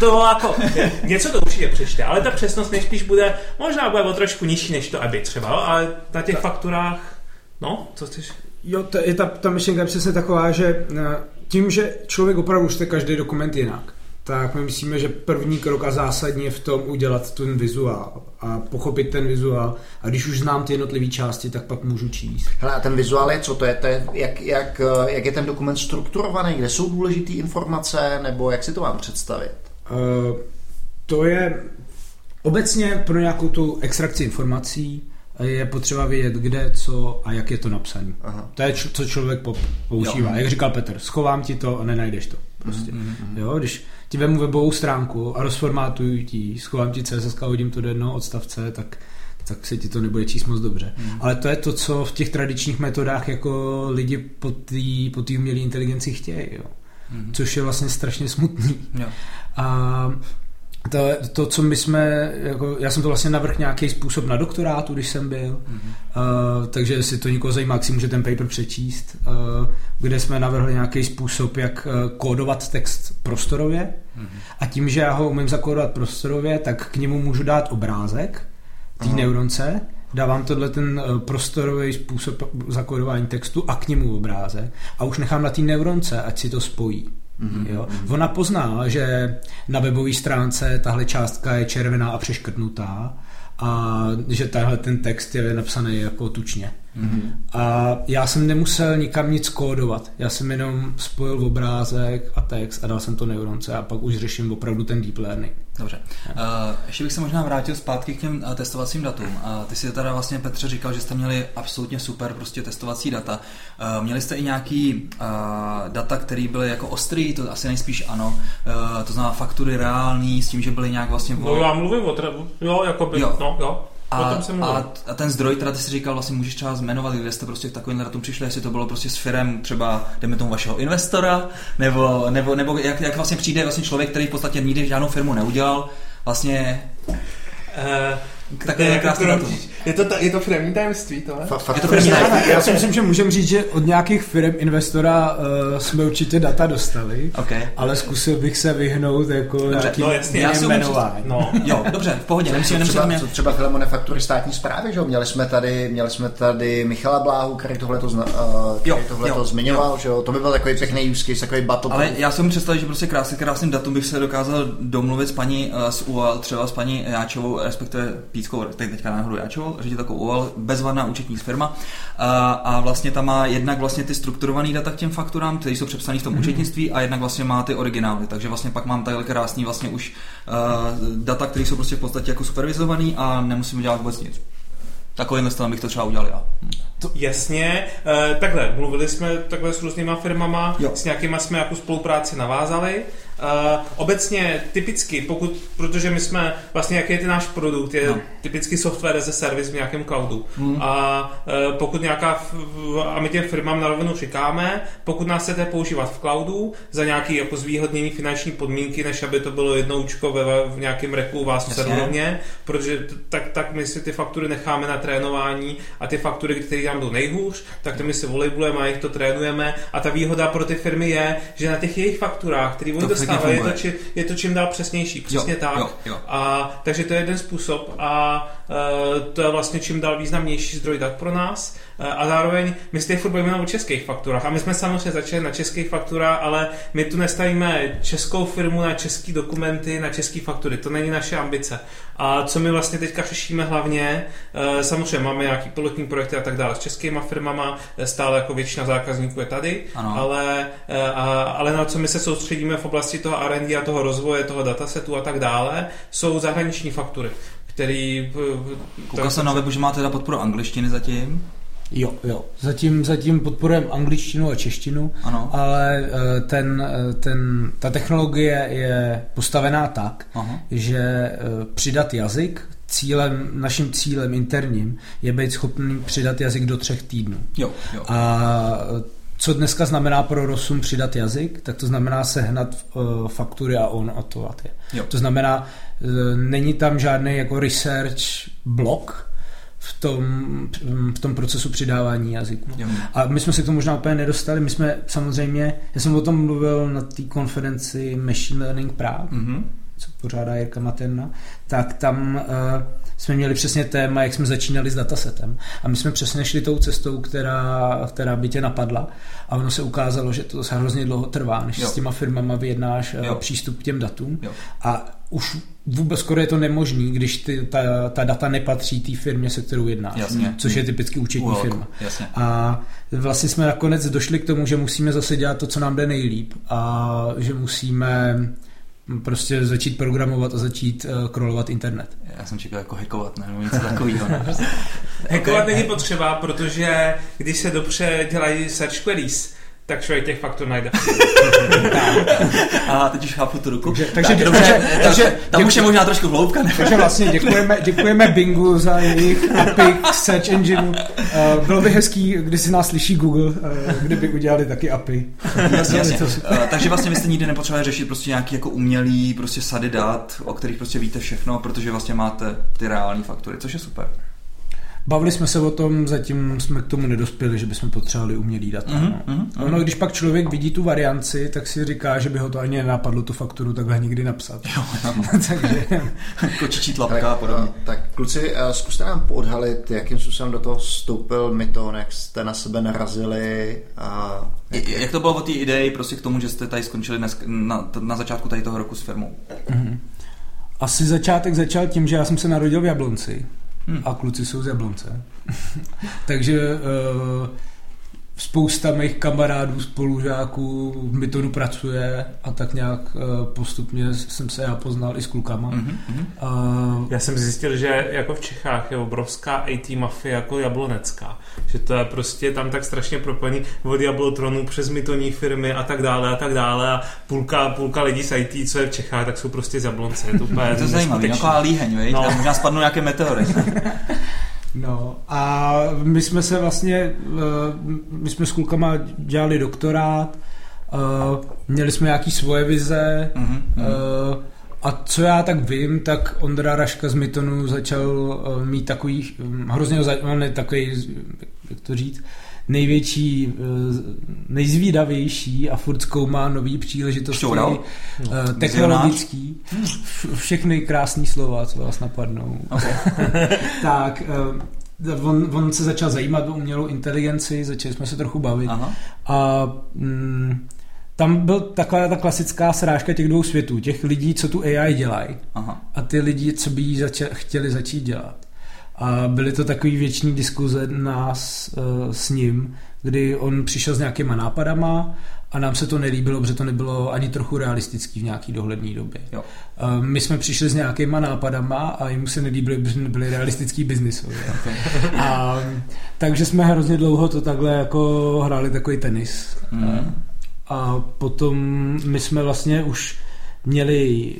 [SPEAKER 4] to jako, něco to určitě přečte, ale ta přesnost nejspíš bude, možná bude o trošku nižší než to aby třeba, ale na těch fakturách, no, co chceš?
[SPEAKER 3] Jo, to je ta, ta myšlenka je přesně taková, že eh, tím, že člověk opravdu čte každý dokument jinak, tak my myslíme, že první krok a zásadní je v tom udělat ten vizuál a pochopit ten vizuál. A když už znám ty jednotlivé části, tak pak můžu číst.
[SPEAKER 1] Hele, a ten vizuál je co? To je, to je jak, jak, jak je ten dokument strukturovaný? Kde jsou důležité informace? Nebo jak si to mám představit? Uh,
[SPEAKER 3] to je obecně pro nějakou tu extrakci informací je potřeba vědět, kde, co a jak je to napsané. To je, co člověk používá. Jo. Jak říkal Petr, schovám ti to a nenajdeš to. Prostě. Mm-hmm. Jo, když ti vemu webovou stránku a rozformátuju ti, schovám ti CSS a hodím to do jednoho odstavce, tak tak se ti to nebude číst moc dobře. Mm. Ale to je to, co v těch tradičních metodách jako lidi po té po umělé inteligenci chtějí, jo. Mm. Což je vlastně strašně smutný. Jo. A to, to, co my jsme, jako, já jsem to vlastně navrh nějaký způsob na doktorátu, když jsem byl, mm-hmm. uh, takže jestli to někoho zajímá, si může ten paper přečíst, uh, kde jsme navrhli nějaký způsob, jak uh, kódovat text prostorově mm-hmm. a tím, že já ho umím zakódovat prostorově, tak k němu můžu dát obrázek té neuronce, dávám tohle ten prostorový způsob zakódování textu a k němu obrázek a už nechám na té neuronce, ať si to spojí. Mm-hmm. Jo. Ona pozná, že na webové stránce tahle částka je červená a přeškrtnutá a že tahle ten text je napsaný jako tučně. Mm-hmm. A já jsem nemusel nikam nic kódovat. Já jsem jenom spojil obrázek a text a dal jsem to neuronce a pak už řeším opravdu ten deep learning.
[SPEAKER 2] Dobře. Uh, ještě bych se možná vrátil zpátky k těm uh, testovacím datům. Uh, ty si teda vlastně, Petře, říkal, že jste měli absolutně super prostě testovací data. Uh, měli jste i nějaký uh, data, které byly jako ostrý, to asi nejspíš ano, uh, to znamená faktury reální, s tím, že byly nějak vlastně...
[SPEAKER 4] No já mluvím o tra- jo, jako by, jo. no, jo.
[SPEAKER 2] A, a, a, ten zdroj, teda ty si říkal, vlastně můžeš třeba zmenovat, kde jste prostě k takovým datům přišli, jestli to bylo prostě s firem třeba, jdeme tomu vašeho investora, nebo, nebo, nebo jak, jak vlastně přijde vlastně člověk, který v podstatě nikdy žádnou firmu neudělal, vlastně... Uh, Takové krásné datum.
[SPEAKER 5] Je to, je to firmní tajemství, to
[SPEAKER 3] Fa- je to firmní tajemství. Já si myslím, že můžeme říct, že od nějakých firm investora uh, jsme určitě data dostali, okay. ale zkusil bych se vyhnout jako dobře, no, jasně, já jmenování.
[SPEAKER 2] No. jo, dobře, v pohodě.
[SPEAKER 1] Nemusíme, co, třeba, mě... co třeba Filemone faktury státní zprávy, že jo? Měli jsme tady, měli jsme tady Michala Bláhu, který tohle to, uh, který tohle to zmiňoval, jo. že jo? To by byl takový pěkný use case, takový battle.
[SPEAKER 2] Ale já jsem představil, že prostě krásný, krásným datum bych se dokázal domluvit s paní uh, s UAL, třeba s paní Jáčovou, respektive Píckou, teď teďka náhodou Jáčovou, ředitelkou UAL, bezvadná účetní firma a, a vlastně tam má jednak vlastně ty strukturované data k těm fakturám, které jsou přepsané v tom mm-hmm. účetnictví a jednak vlastně má ty originály, takže vlastně pak mám takhle krásný vlastně už uh, data, které jsou prostě v podstatě jako supervizovaný a nemusím dělat vůbec nic. Takovým stavem bych to třeba udělal já. Hm.
[SPEAKER 4] To, jasně, e, takhle, mluvili jsme takhle s různýma firmama, jo. s nějakýma jsme jako spolupráci navázali Uh, obecně typicky, pokud, protože my jsme, vlastně jaký je ten náš produkt, je no. typicky software as a service v nějakém cloudu. Hmm. A uh, pokud nějaká, a my těm firmám na rovinu říkáme, pokud nás chcete používat v cloudu za nějaký jako zvýhodnění finanční podmínky, než aby to bylo jednoučko ve, v nějakém reku u vás v serverovně, protože tak, tak my si ty faktury necháme na trénování a ty faktury, které nám jdou nejhůř, tak to my si volejbulujeme a jich to trénujeme a ta výhoda pro ty firmy je, že na těch jejich fakturách, které oni dostávají, je to, či, je to čím dál přesnější, přesně jo, tak. Jo, jo. A, takže to je jeden způsob a to je vlastně čím dál významnější zdroj dat pro nás. Uh, a zároveň my si furt bavíme o českých fakturách a my jsme samozřejmě začali na českých fakturách, ale my tu nestavíme českou firmu na české dokumenty, na české faktury. To není naše ambice. A co my vlastně teďka řešíme hlavně, uh, samozřejmě máme nějaký pilotní projekty a tak dále s českýma firmama, stále jako většina zákazníků je tady, ano. ale, uh, ale na co my se soustředíme v oblasti toho R&D a toho rozvoje, toho datasetu a tak dále, jsou zahraniční faktury který...
[SPEAKER 2] Koukal jsem na webu, že máte teda podporu angličtiny zatím.
[SPEAKER 3] Jo, jo. Zatím, zatím podporujeme angličtinu a češtinu, ano. ale eh, ten, eh, ten, ta technologie je postavená tak, Aha. že eh, přidat jazyk, cílem, naším cílem interním je být schopný přidat jazyk do třech týdnů.
[SPEAKER 2] Jo, jo.
[SPEAKER 3] A co dneska znamená pro Rosum přidat jazyk, tak to znamená sehnat uh, faktury a on a to a ty. Jo. To znamená, uh, není tam žádný jako research blok, v tom, v tom procesu přidávání jazyku. Jo. A my jsme se k tomu možná úplně nedostali. My jsme samozřejmě, já jsem o tom mluvil na té konferenci Machine Learning Prague, mm-hmm. co pořádá Jirka Materna, tak tam uh, jsme měli přesně téma, jak jsme začínali s datasetem. A my jsme přesně šli tou cestou, která, která by tě napadla. A ono se ukázalo, že to hrozně dlouho trvá, než jo. s těma firmama vyjednáš eh, jo. přístup k těm datům. Jo. A už vůbec skoro je to nemožný, když ty, ta, ta data nepatří té firmě, se kterou jednáš, jasně. což je typicky účetní Ulok. firma. Jasně. A vlastně jsme nakonec došli k tomu, že musíme zase dělat to, co nám jde nejlíp a že musíme prostě začít programovat a začít uh, krolovat internet.
[SPEAKER 2] Já jsem čekal jako hackovat, nebo něco takového. Ne?
[SPEAKER 4] Hackovat není potřeba, protože když se dobře dělají search queries, tak člověk těch faktů najde.
[SPEAKER 2] a teď už chápu tu ruku. Takže, takže, tak, dobře, takže, takže tam už je možná trošku hloubka. Ne?
[SPEAKER 3] Takže vlastně děkujeme, děkujeme Bingu za jejich API k search engine. Uh, bylo by hezký, když si nás slyší Google, uh, kdyby udělali taky API.
[SPEAKER 2] Jasně, jasně. Uh, takže vlastně byste nikdy nepotřebovali řešit prostě nějaký jako umělý prostě sady dat, o kterých prostě víte všechno, protože vlastně máte ty reální faktory, což je super.
[SPEAKER 3] Bavili jsme se o tom, zatím jsme k tomu nedospěli, že bychom potřebovali umělý data. Mm-hmm, no. mm-hmm. Ono, když pak člověk vidí tu varianci, tak si říká, že by ho to ani nenapadlo tu fakturu takhle nikdy napsat. Jo,
[SPEAKER 2] no. Takže... Kočičí tlapka a podobně.
[SPEAKER 1] Tak kluci, eh, zkuste nám podhalit, jakým způsobem do toho vstoupil Myton, jak jste na sebe narazili. A
[SPEAKER 2] jak... jak to bylo o té ideji prostě k tomu, že jste tady skončili dnes, na, na začátku tady toho roku s firmou? Mm-hmm.
[SPEAKER 3] Asi začátek začal tím, že já jsem se narodil v Jablonci hmm. a kluci jsou z Jablonce. Takže uh, spousta mých kamarádů, spolužáků v Mytonu pracuje a tak nějak uh, postupně jsem se já poznal i s klukama. Mm-hmm.
[SPEAKER 4] Uh, já jsem zjistil, že jako v Čechách je obrovská IT mafie jako jablonecká. Že to je prostě tam tak strašně propojený od Jablotronu přes mytoní firmy a tak dále a tak dále a půlka, půlka lidí z IT, co je v Čechách, tak jsou prostě z Jablonce. Je to úplně
[SPEAKER 2] to je zajímavé, jako líheň, no. tam možná spadnou nějaké meteory.
[SPEAKER 3] No a my jsme se vlastně, eh, my jsme s klukama dělali doktorát, eh, měli jsme nějaký svoje vize mm-hmm. a co já tak vím, tak Ondra Raška z Mytonu začal mít takový, hm, hrozně zajímavý, takový, jak to říct, největší, eh, nejzvídavější a furt zkoumá nový příležitosti no. technologický. Všechny krásné slova, co vás napadnou. Okay. tak, eh, on, on se začal zajímat o umělou inteligenci, začali jsme se trochu bavit. Aha. A mm, tam byl taková ta klasická srážka těch dvou světů, těch lidí, co tu AI dělají a ty lidi, co by ji zača- chtěli začít dělat. A byly to takový věční diskuze nás uh, s ním, kdy on přišel s nějakýma nápadama a nám se to nelíbilo, protože to nebylo ani trochu realistický v nějaký dohledné době. Jo. Uh, my jsme přišli s nějakýma nápadama a jim se nelíbily, protože nebyly realistický a, takže jsme hrozně dlouho to takhle jako hráli takový tenis. Mm. A, a potom my jsme vlastně už měli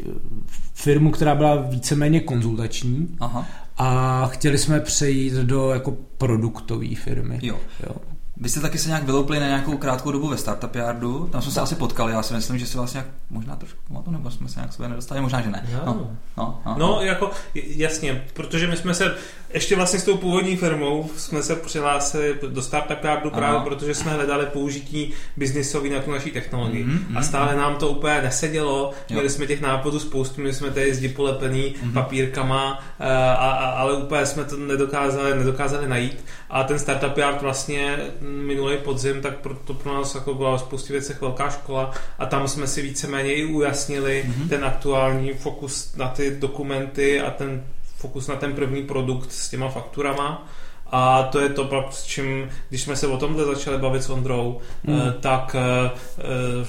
[SPEAKER 3] firmu, která byla víceméně konzultační Aha a chtěli jsme přejít do jako produktové firmy.
[SPEAKER 2] Jo. jo. Vy jste taky se nějak vyloupili na nějakou krátkou dobu ve Startup Yardu, tam jsme se asi potkali, já si myslím, že si vlastně možná trošku to nebo jsme se nějak sebe nedostali, možná, že ne. No,
[SPEAKER 4] no, no, no. no jako jasně, protože my jsme se ještě vlastně s tou původní firmou jsme se přihlásili do Startup Yardu právě Aha. protože jsme hledali použití biznisový na tu naší technologii. Mm-hmm, a stále nám to úplně nesedělo, jo. měli jsme těch nápadů spoustu, měli jsme tady zdi polepený mm-hmm. papírkama, eh, a, a, ale úplně jsme to nedokázali, nedokázali najít. A ten Startup Yard vlastně minulý podzim, tak pro, to pro nás jako byla spoustě věcech velká škola a tam jsme si víceméně i ujasnili mm-hmm. ten aktuální fokus na ty dokumenty a ten fokus na ten první produkt s těma fakturama. A to je to, s čím, když jsme se o tomhle začali bavit s Ondrou, mm. tak eh,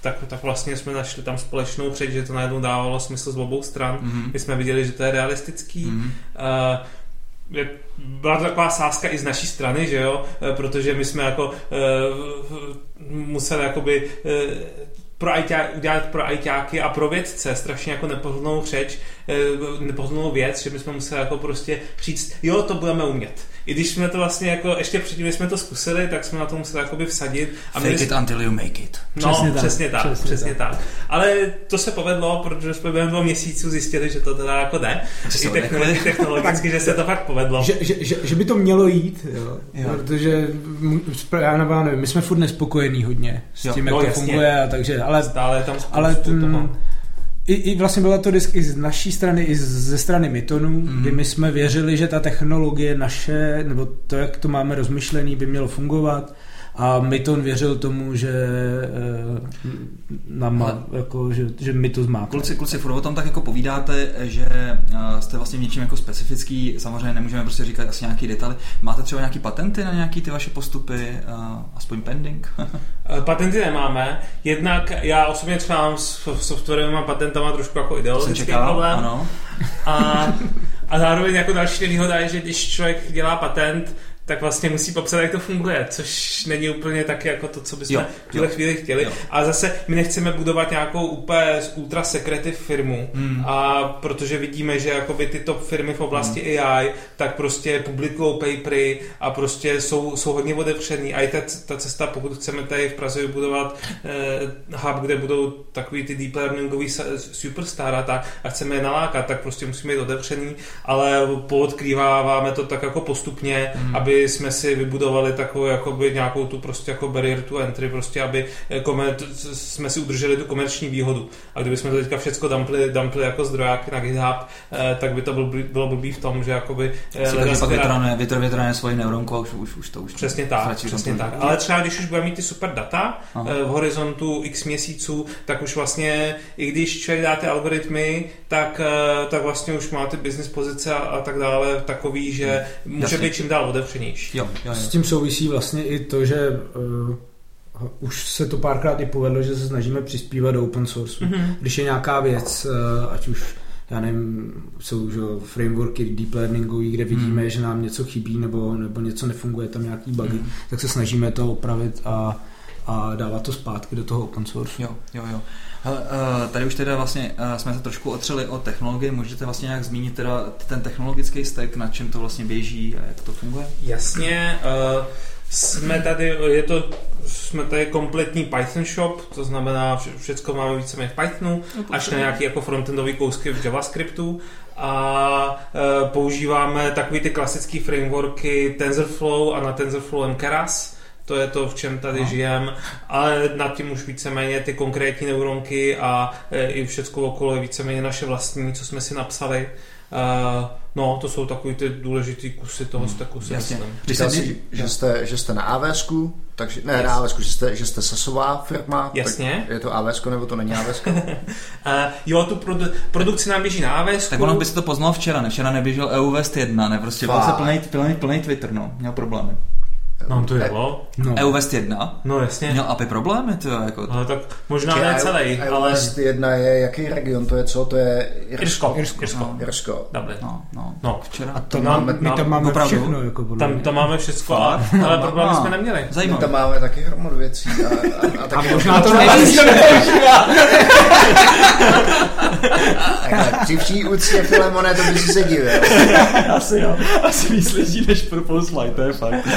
[SPEAKER 4] tak, tak vlastně jsme našli tam společnou přeč, že to najednou dávalo smysl z obou stran. Mm-hmm. My jsme viděli, že to je realistický. Mm-hmm. Uh, byla to taková sázka i z naší strany, že jo, protože my jsme jako uh, museli jakoby uh, pro ITá, udělat pro ITáky a pro vědce strašně jako nepohodlnou řeč, nepohodlnou věc, že my jsme museli jako prostě říct, jo, to budeme umět i když jsme to vlastně jako, ještě předtím, když jsme to zkusili, tak jsme na to museli jakoby vsadit.
[SPEAKER 2] A Fake it until you make it.
[SPEAKER 4] No, přesně tak. Přesně tak, přesně, přesně tak. tak. Ale to se povedlo, protože jsme během dvou měsíců zjistili, že to teda jako jde. I technologicky, technologicky že se to fakt povedlo.
[SPEAKER 3] Že, že, že, že by to mělo jít, jo. jo. Protože já nevím, my jsme furt nespokojení hodně s tím, jo, jak no, to jasně. funguje, a takže, ale,
[SPEAKER 4] Stále tam ale ten, toho
[SPEAKER 3] i, i vlastně byla to disk i z naší strany, i ze strany Mytonu, mm. kdy my jsme věřili, že ta technologie naše, nebo to, jak to máme rozmyšlený, by mělo fungovat a Myton věřil tomu, že uh, nám má, jako, že, že my to zmákne.
[SPEAKER 2] Kluci, kluci, furt o tom tak jako povídáte, že uh, jste vlastně v něčím jako specifický, samozřejmě nemůžeme prostě říkat asi nějaký detaily. Máte třeba nějaký patenty na nějaký ty vaše postupy, uh, aspoň pending?
[SPEAKER 4] patenty nemáme, jednak já osobně třeba mám s softwarovými patentama trošku jako ideologický
[SPEAKER 2] čekal, problém. Ano.
[SPEAKER 4] A A zároveň jako další nevýhoda je, že když člověk dělá patent, tak vlastně musí popsat, jak to funguje, což není úplně tak jako to, co bychom v této chvíli chtěli. Jo. A zase my nechceme budovat nějakou úplně ultra secretive firmu, hmm. a protože vidíme, že jakoby ty top firmy v oblasti hmm. AI, tak prostě publikují papery a prostě jsou, jsou hodně otevřený. A i ta, ta cesta, pokud chceme tady v Praze vybudovat eh, hub, kde budou takový ty deep learningový superstar a tak, a chceme je nalákat, tak prostě musíme být otevřený, ale poodkrýváváme to tak jako postupně, hmm. aby jsme si vybudovali takovou jakoby nějakou tu prostě jako barrier to entry, prostě aby komer, jsme si udrželi tu komerční výhodu. A kdyby jsme to teďka všechno dumpli, dumpli jako zdroják na GitHub, eh, tak by to bylo, bylo blbý v tom, že jakoby...
[SPEAKER 2] Eh, leda, pak vytr, svoji neuronku a už, už, už to už
[SPEAKER 4] Přesně tak, přesně tak. Ale třeba když už budeme mít ty super data Aha. Eh, v horizontu x měsíců, tak už vlastně, i když člověk dá ty algoritmy, tak, tak vlastně už má ty business pozice a, a tak dále takový, že může Jasně. být čím dál otevřený
[SPEAKER 3] Jo, jo, jo. S tím souvisí vlastně i to, že uh, už se to párkrát i povedlo, že se snažíme přispívat do open source. Mm-hmm. Když je nějaká věc, uh, ať už já nevím, jsou že, frameworky deep learningový, kde vidíme, mm. že nám něco chybí nebo, nebo něco nefunguje, tam nějaký bugy, mm. tak se snažíme to opravit a, a dávat to zpátky do toho open source.
[SPEAKER 2] Jo, jo, jo. Hele, uh, tady už teda vlastně uh, jsme se trošku otřeli o technologii, můžete vlastně nějak zmínit teda ten technologický stack, na čem to vlastně běží a jak to funguje?
[SPEAKER 4] Jasně, uh, jsme tady, je to, jsme tady kompletní Python shop, to znamená, všechno máme víceméně v Pythonu, no, až na nějaké jako frontendové kousky v JavaScriptu. A e, používáme takový ty klasické frameworky TensorFlow a na TensorFlow Keras to je to, v čem tady no. žijem, ale nad tím už víceméně ty konkrétní neuronky a e, i všechno okolo je víceméně naše vlastní, co jsme si napsali. Uh, no, to jsou takový ty důležitý kusy toho hmm. stacku. Jasně.
[SPEAKER 1] Říkal jsi, že jste, že jste na AWS, takže, ne, yes. na AWS, že jste, že jste sasová firma.
[SPEAKER 4] Jasně.
[SPEAKER 1] je to AWS, nebo to není AWS? uh,
[SPEAKER 4] jo, tu produ- produkci nám běží na AWS.
[SPEAKER 2] Tak ono by se to poznal včera, ne? Včera neběžel EUVest 1, ne? Prostě byl se plný, plný, plný Twitter, no. Měl problémy.
[SPEAKER 4] No to jelo.
[SPEAKER 2] No. EUVest 1?
[SPEAKER 4] No jasně.
[SPEAKER 2] Měl API problémy, to jako...
[SPEAKER 4] Ale tak možná ne celý, ale...
[SPEAKER 1] EUVest 1 je, jaký region to je, co? To je
[SPEAKER 4] Irsko.
[SPEAKER 1] Irsko.
[SPEAKER 4] Irsko.
[SPEAKER 1] No. Irsko.
[SPEAKER 4] Dublin.
[SPEAKER 2] No, no.
[SPEAKER 4] no.
[SPEAKER 2] Včera.
[SPEAKER 3] A to máme, my tam máme opravdu? všechno. Jako
[SPEAKER 4] tam, tam máme všechno, ale, ale problémy jsme neměli.
[SPEAKER 1] Zajímavé. My tam máme taky hromadu věcí. A, a, a, taky
[SPEAKER 3] a možná to nevíš,
[SPEAKER 1] Takhle, při vší úctě Filemone, to by si se divil.
[SPEAKER 2] Asi jo. Asi víc lidí než Purple Flight, to je fakt.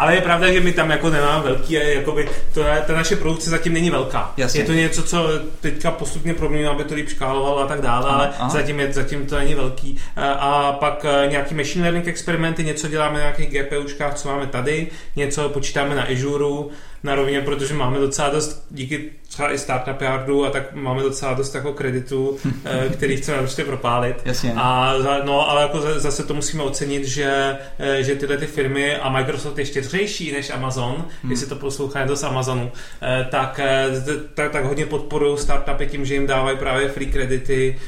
[SPEAKER 4] Ale je pravda, že my tam jako nemáme velký, jakoby, to, ta naše produkce zatím není velká. Jasně. Je to něco, co teďka postupně proměnilo, aby to líp škálovalo a tak dále, ale aha. zatím, je, zatím to není velký. A pak e, nějaký machine learning experimenty, něco děláme na nějakých GPUčkách, co máme tady, něco počítáme na Azure, na rovině, protože máme docela dost, díky třeba i Startup Yardu a tak máme docela dost jako kreditu, eh, který chceme prostě propálit.
[SPEAKER 2] Jasně.
[SPEAKER 4] A no, ale jako zase to musíme ocenit, že, eh, že tyhle ty firmy a Microsoft je štědřejší než Amazon, hmm. jestli to poslouchá do z Amazonu, eh, tak, tak, tak hodně podporují startupy tím, že jim dávají právě free kredity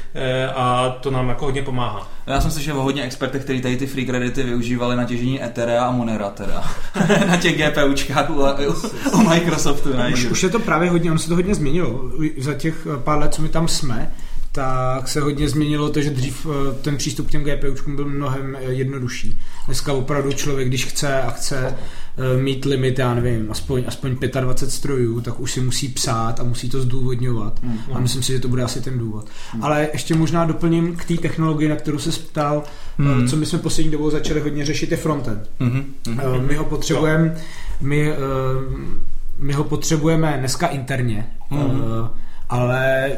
[SPEAKER 4] a to nám jako hodně pomáhá.
[SPEAKER 2] Já jsem slyšel o hodně expertech, kteří tady ty free kredity využívali na těžení Etherea a Monera teda. na těch GPUčkách u, u, u Microsoftu.
[SPEAKER 3] Ne? Už, už je to právě hodně, on se to hodně změnilo. Za těch eh, pár let, co my tam jsme, tak se hodně změnilo to, že dřív eh, ten přístup k těm GPUčkům byl mnohem eh, jednodušší. Dneska opravdu člověk, když chce a chce mít limit, já nevím, aspoň, aspoň 25 strojů, tak už si musí psát a musí to zdůvodňovat. Mm. A myslím si, že to bude asi ten důvod. Mm. Ale ještě možná doplním k té technologii, na kterou se ptal, mm. co my jsme poslední dobou začali hodně řešit, je frontend. Mm. My ho potřebujeme, my my ho potřebujeme dneska interně, mm-hmm. ale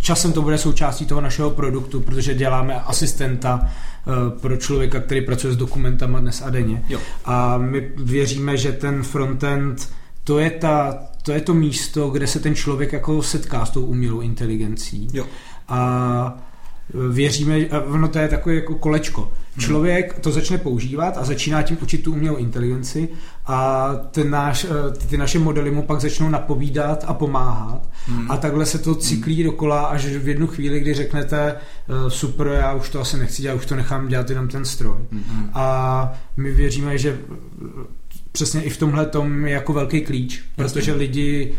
[SPEAKER 3] časem to bude součástí toho našeho produktu, protože děláme asistenta eh, pro člověka, který pracuje s dokumentama dnes a denně. Jo. A my věříme, že ten frontend to je, ta, to je to místo, kde se ten člověk jako setká s tou umělou inteligencí. Jo. A věříme, ono to je takové jako kolečko. Člověk to začne používat a začíná tím učit tu umělou inteligenci a ten náš, eh, ty naše modely mu pak začnou napovídat a pomáhat hmm. a takhle se to cyklí hmm. dokola až v jednu chvíli, kdy řeknete eh, super, já už to asi nechci dělat, už to nechám dělat jenom ten stroj. Hmm. A my věříme, že přesně i v tomhle tom je jako velký klíč, protože lidi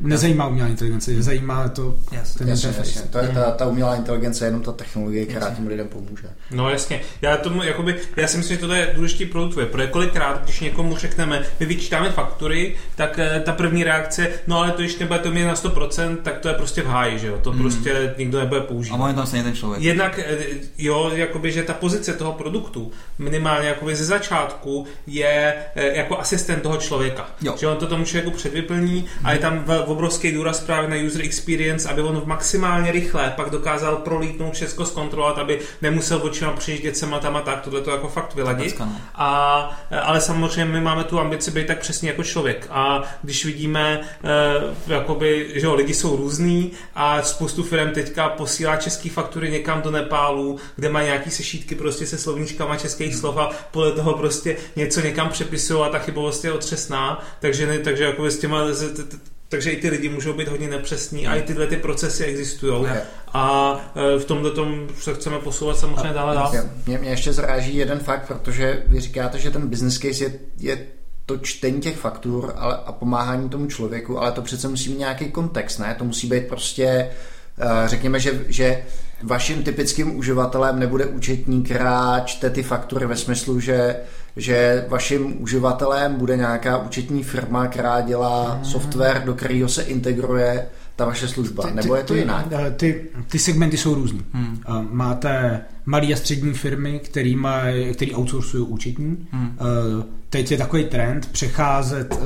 [SPEAKER 3] nezajímá umělá inteligence, zajímá to
[SPEAKER 1] jasně, ten jasně, jasně. To je ta, ta umělá inteligence, jenom ta technologie, která jasně. tím lidem pomůže.
[SPEAKER 4] No jasně. Já tomu, jakoby, já si myslím, že to je důležitý produkt, protože kolikrát, když někomu řekneme, my vyčítáme faktury, tak eh, ta první reakce, no ale to, když nebude to mít na 100%, tak to je prostě v háji, že jo, to mm. prostě nikdo nebude používat.
[SPEAKER 2] A tam stejně ten člověk.
[SPEAKER 4] Jednak, eh, jo, jakoby, že ta pozice toho produktu, minimálně jakoby ze začátku, je eh, jako asistent toho člověka. Jo. Že on to tomu člověku předvyplní a je tam v obrovský důraz právě na user experience, aby on maximálně rychle pak dokázal prolítnout všechno zkontrolovat, aby nemusel očima přijíždět sem a tam a tak, tohle to jako fakt vyladit. A, ale samozřejmě my máme tu ambici být tak přesně jako člověk. A když vidíme, eh, jakoby, že jo, lidi jsou různý a spoustu firm teďka posílá české faktury někam do Nepálu, kde mají nějaký sešítky prostě se slovníčkama českých slov a podle toho prostě něco někam přepisují a ta chybovost je otřesná, takže, ne, takže jako s těma takže i ty lidi můžou být hodně nepřesní a i tyhle ty procesy existují. A e, v tomto tom se chceme posouvat samozřejmě dále dál.
[SPEAKER 1] Mě, mě ještě zráží jeden fakt, protože vy říkáte, že ten business case je, je to čtení těch faktur ale, a pomáhání tomu člověku, ale to přece musí mít nějaký kontext, ne? To musí být prostě, e, řekněme, že, že vaším typickým uživatelem nebude účetní, která čte ty faktury ve smyslu, že že vaším uživatelem bude nějaká účetní firma, která dělá hmm. software, do kterého se integruje ta vaše služba, ty, nebo je to jinak?
[SPEAKER 3] Eh, ty, ty segmenty jsou různý. Hmm. Eh, máte malé a střední firmy, který, maj, který outsourcují účetní. Hmm. Eh, teď je takový trend přecházet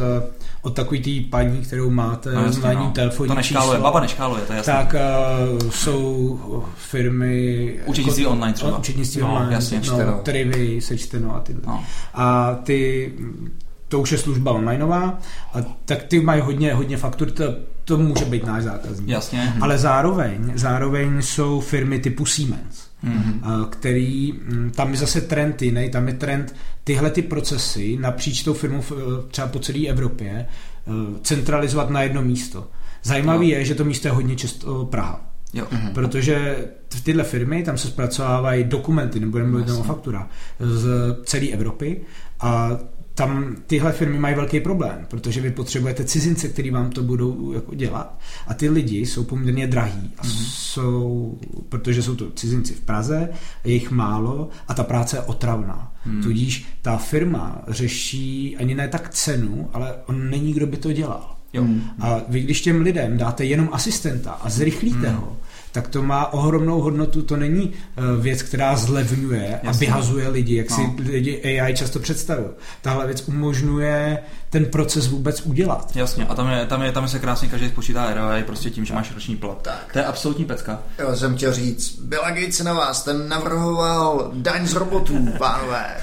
[SPEAKER 3] od takový té paní, kterou máte no, na no. telefonní
[SPEAKER 2] To neškáluje, baba neškáluje, to je jasné.
[SPEAKER 3] Tak uh, jsou firmy...
[SPEAKER 2] Účetnictví jako, online třeba.
[SPEAKER 3] Účetnictví no, online, jasně, no, Trivy, sečteno a ty. No. A ty to už je služba onlineová, a tak ty mají hodně, hodně faktur, to, to může být náš zákazník.
[SPEAKER 2] Jasně.
[SPEAKER 3] Ale zároveň, zároveň jsou firmy typu Siemens, mm-hmm. který, mm, tam je zase trend jiný, tam je trend tyhle ty procesy napříč tou firmou třeba po celé Evropě eh, centralizovat na jedno místo. Zajímavé je, že to místo je hodně často Praha. Jo. Mm-hmm. Protože v tyhle firmy, tam se zpracovávají dokumenty, nebo mluvit o faktura, z celé Evropy a tam tyhle firmy mají velký problém, protože vy potřebujete cizince, který vám to budou jako dělat a ty lidi jsou poměrně drahý a mm-hmm. jsou, protože jsou to cizinci v Praze, je jich málo a ta práce je otravná. Mm. Tudíž ta firma řeší ani ne tak cenu, ale on není, kdo by to dělal. Jo. A vy, když těm lidem dáte jenom asistenta a zrychlíte mm. ho, tak to má ohromnou hodnotu. To není eh, věc, která zlevňuje Jasně. a vyhazuje lidi, jak no. si lidi AI často představují. Tahle věc umožňuje ten proces vůbec udělat.
[SPEAKER 2] Jasně, a tam, je, tam, je, tam se krásně každý spočítá ROI prostě tím, že máš roční plat. Tak. To je absolutní pecka.
[SPEAKER 1] Jo, jsem chtěl říct, Bill Gates na vás, ten navrhoval daň z robotů, pánové.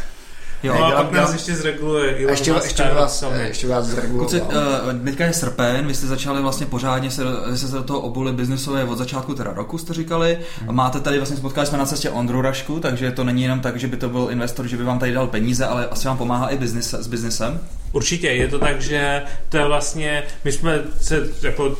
[SPEAKER 4] Jo, a pak nás ještě zreguluje.
[SPEAKER 1] Elon ještě, ještě, vás, ještě vás zreguloval. Kluci, uh,
[SPEAKER 2] teďka je srpen, vy jste začali vlastně pořádně se, se, se do toho obuli biznisové od začátku teda roku, jste říkali. Hmm. Máte tady vlastně, spotkali jsme na cestě Ondru Rašku, takže to není jenom tak, že by to byl investor, že by vám tady dal peníze, ale asi vám pomáhá i business, s biznesem.
[SPEAKER 4] Určitě, je to tak, že to je vlastně, my jsme se jako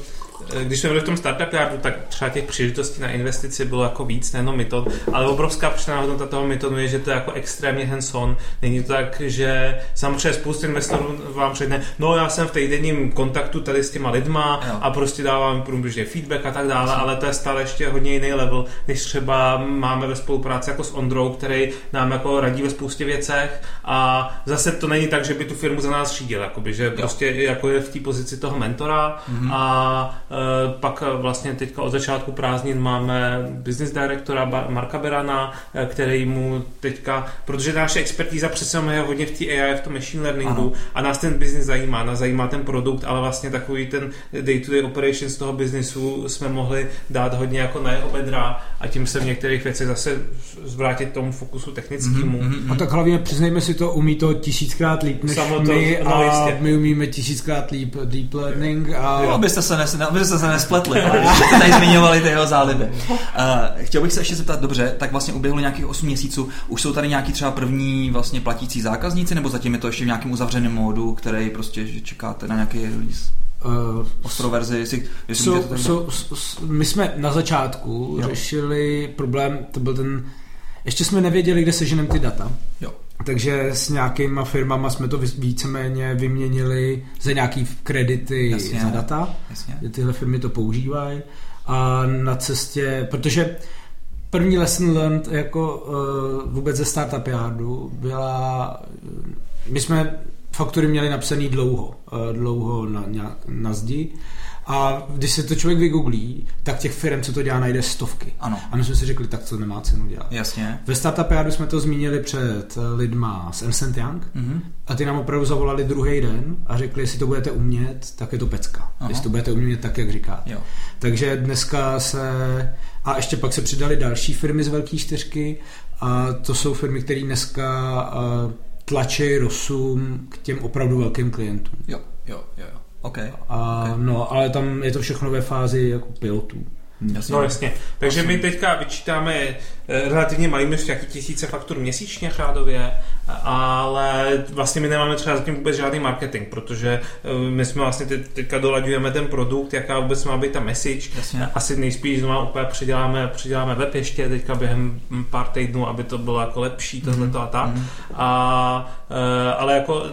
[SPEAKER 4] když jsme byli v tom startup yardu, tak třeba těch příležitostí na investici bylo jako víc, nejenom metod, ale obrovská přidaná hodnota toho metodu je, že to je jako extrémně hands-on. Není to tak, že samozřejmě spoustu investorů vám řekne, no já jsem v týdenním kontaktu tady s těma lidma jo. a prostě dávám průběžně feedback a tak dále, ale to je stále ještě hodně jiný level, než třeba máme ve spolupráci jako s Ondrou, který nám jako radí ve spoustě věcech a zase to není tak, že by tu firmu za nás řídil, jakoby, že jo. prostě jako je v té pozici toho mentora mm-hmm. a Eh, pak eh, vlastně teďka od začátku prázdnin máme business directora Marka Berana, eh, který mu teďka, protože naše expertíza přece je hodně v té AI, v tom machine learningu ano. a nás ten business zajímá, nás zajímá ten produkt, ale vlastně takový ten day-to-day operations toho biznisu jsme mohli dát hodně jako na jeho bedra a tím se v některých věcech zase zvrátit tomu fokusu technickému. Mm-hmm.
[SPEAKER 3] A tak hlavně přiznejme si to, umí to tisíckrát líp než Samo to, my no, a jistě. my umíme tisíckrát líp deep learning. A...
[SPEAKER 2] Jo, abyste se, nes, abyste se nespletli, když jste tady zmiňovali ty jeho záliby. Uh, chtěl bych se ještě zeptat, dobře, tak vlastně uběhlo nějakých 8 měsíců, už jsou tady nějaký třeba první vlastně platící zákazníci, nebo zatím je to ještě v nějakém uzavřeném módu, který prostě že čekáte na nějaký release? Uh, Ostro verzi, jestli, jestli
[SPEAKER 3] so, to so, so, my jsme na začátku jo. řešili problém, to byl ten, ještě jsme nevěděli, kde seženeme ty data. Jo. Takže s nějakýma firmama jsme to víceméně vyměnili za nějaký kredity Jasně. za data. Jasně. Tyhle firmy to používají. A na cestě, protože první lesson learned jako uh, vůbec ze Startup Yardu byla, my jsme faktory měli napsaný dlouho, uh, dlouho na, na zdi a když se to člověk vygooglí, tak těch firm, co to dělá, najde stovky.
[SPEAKER 2] Ano.
[SPEAKER 3] A my jsme si řekli, tak to nemá cenu dělat.
[SPEAKER 2] Jasně.
[SPEAKER 3] Ve Startup Yardu jsme to zmínili před lidma z Ernst Young mm-hmm. a ty nám opravdu zavolali druhý den a řekli, jestli to budete umět, tak je to pecka. Aha. Jestli to budete umět tak, jak říká.
[SPEAKER 2] Jo.
[SPEAKER 3] Takže dneska se... A ještě pak se přidali další firmy z velké čtyřky a to jsou firmy, které dneska tlačí Rosum k těm opravdu velkým klientům.
[SPEAKER 2] Jo, jo, jo. Okay.
[SPEAKER 3] A,
[SPEAKER 2] okay.
[SPEAKER 3] No, ale tam je to všechno ve fázi jako pilotů.
[SPEAKER 4] Jasně. No jasně. Takže my teďka vyčítáme relativně malý množství, jaký tisíce faktur měsíčně řádově, ale vlastně my nemáme třeba zatím vůbec žádný marketing, protože eh, my jsme vlastně teď, teďka dolaďujeme ten produkt, jaká vůbec má být ta message.
[SPEAKER 2] Jasně.
[SPEAKER 4] Asi nejspíš znovu úplně předěláme, předěláme web ještě teďka během pár týdnů, aby to bylo jako lepší, tohle mm-hmm. a tak. Mm-hmm. A, eh, ale jako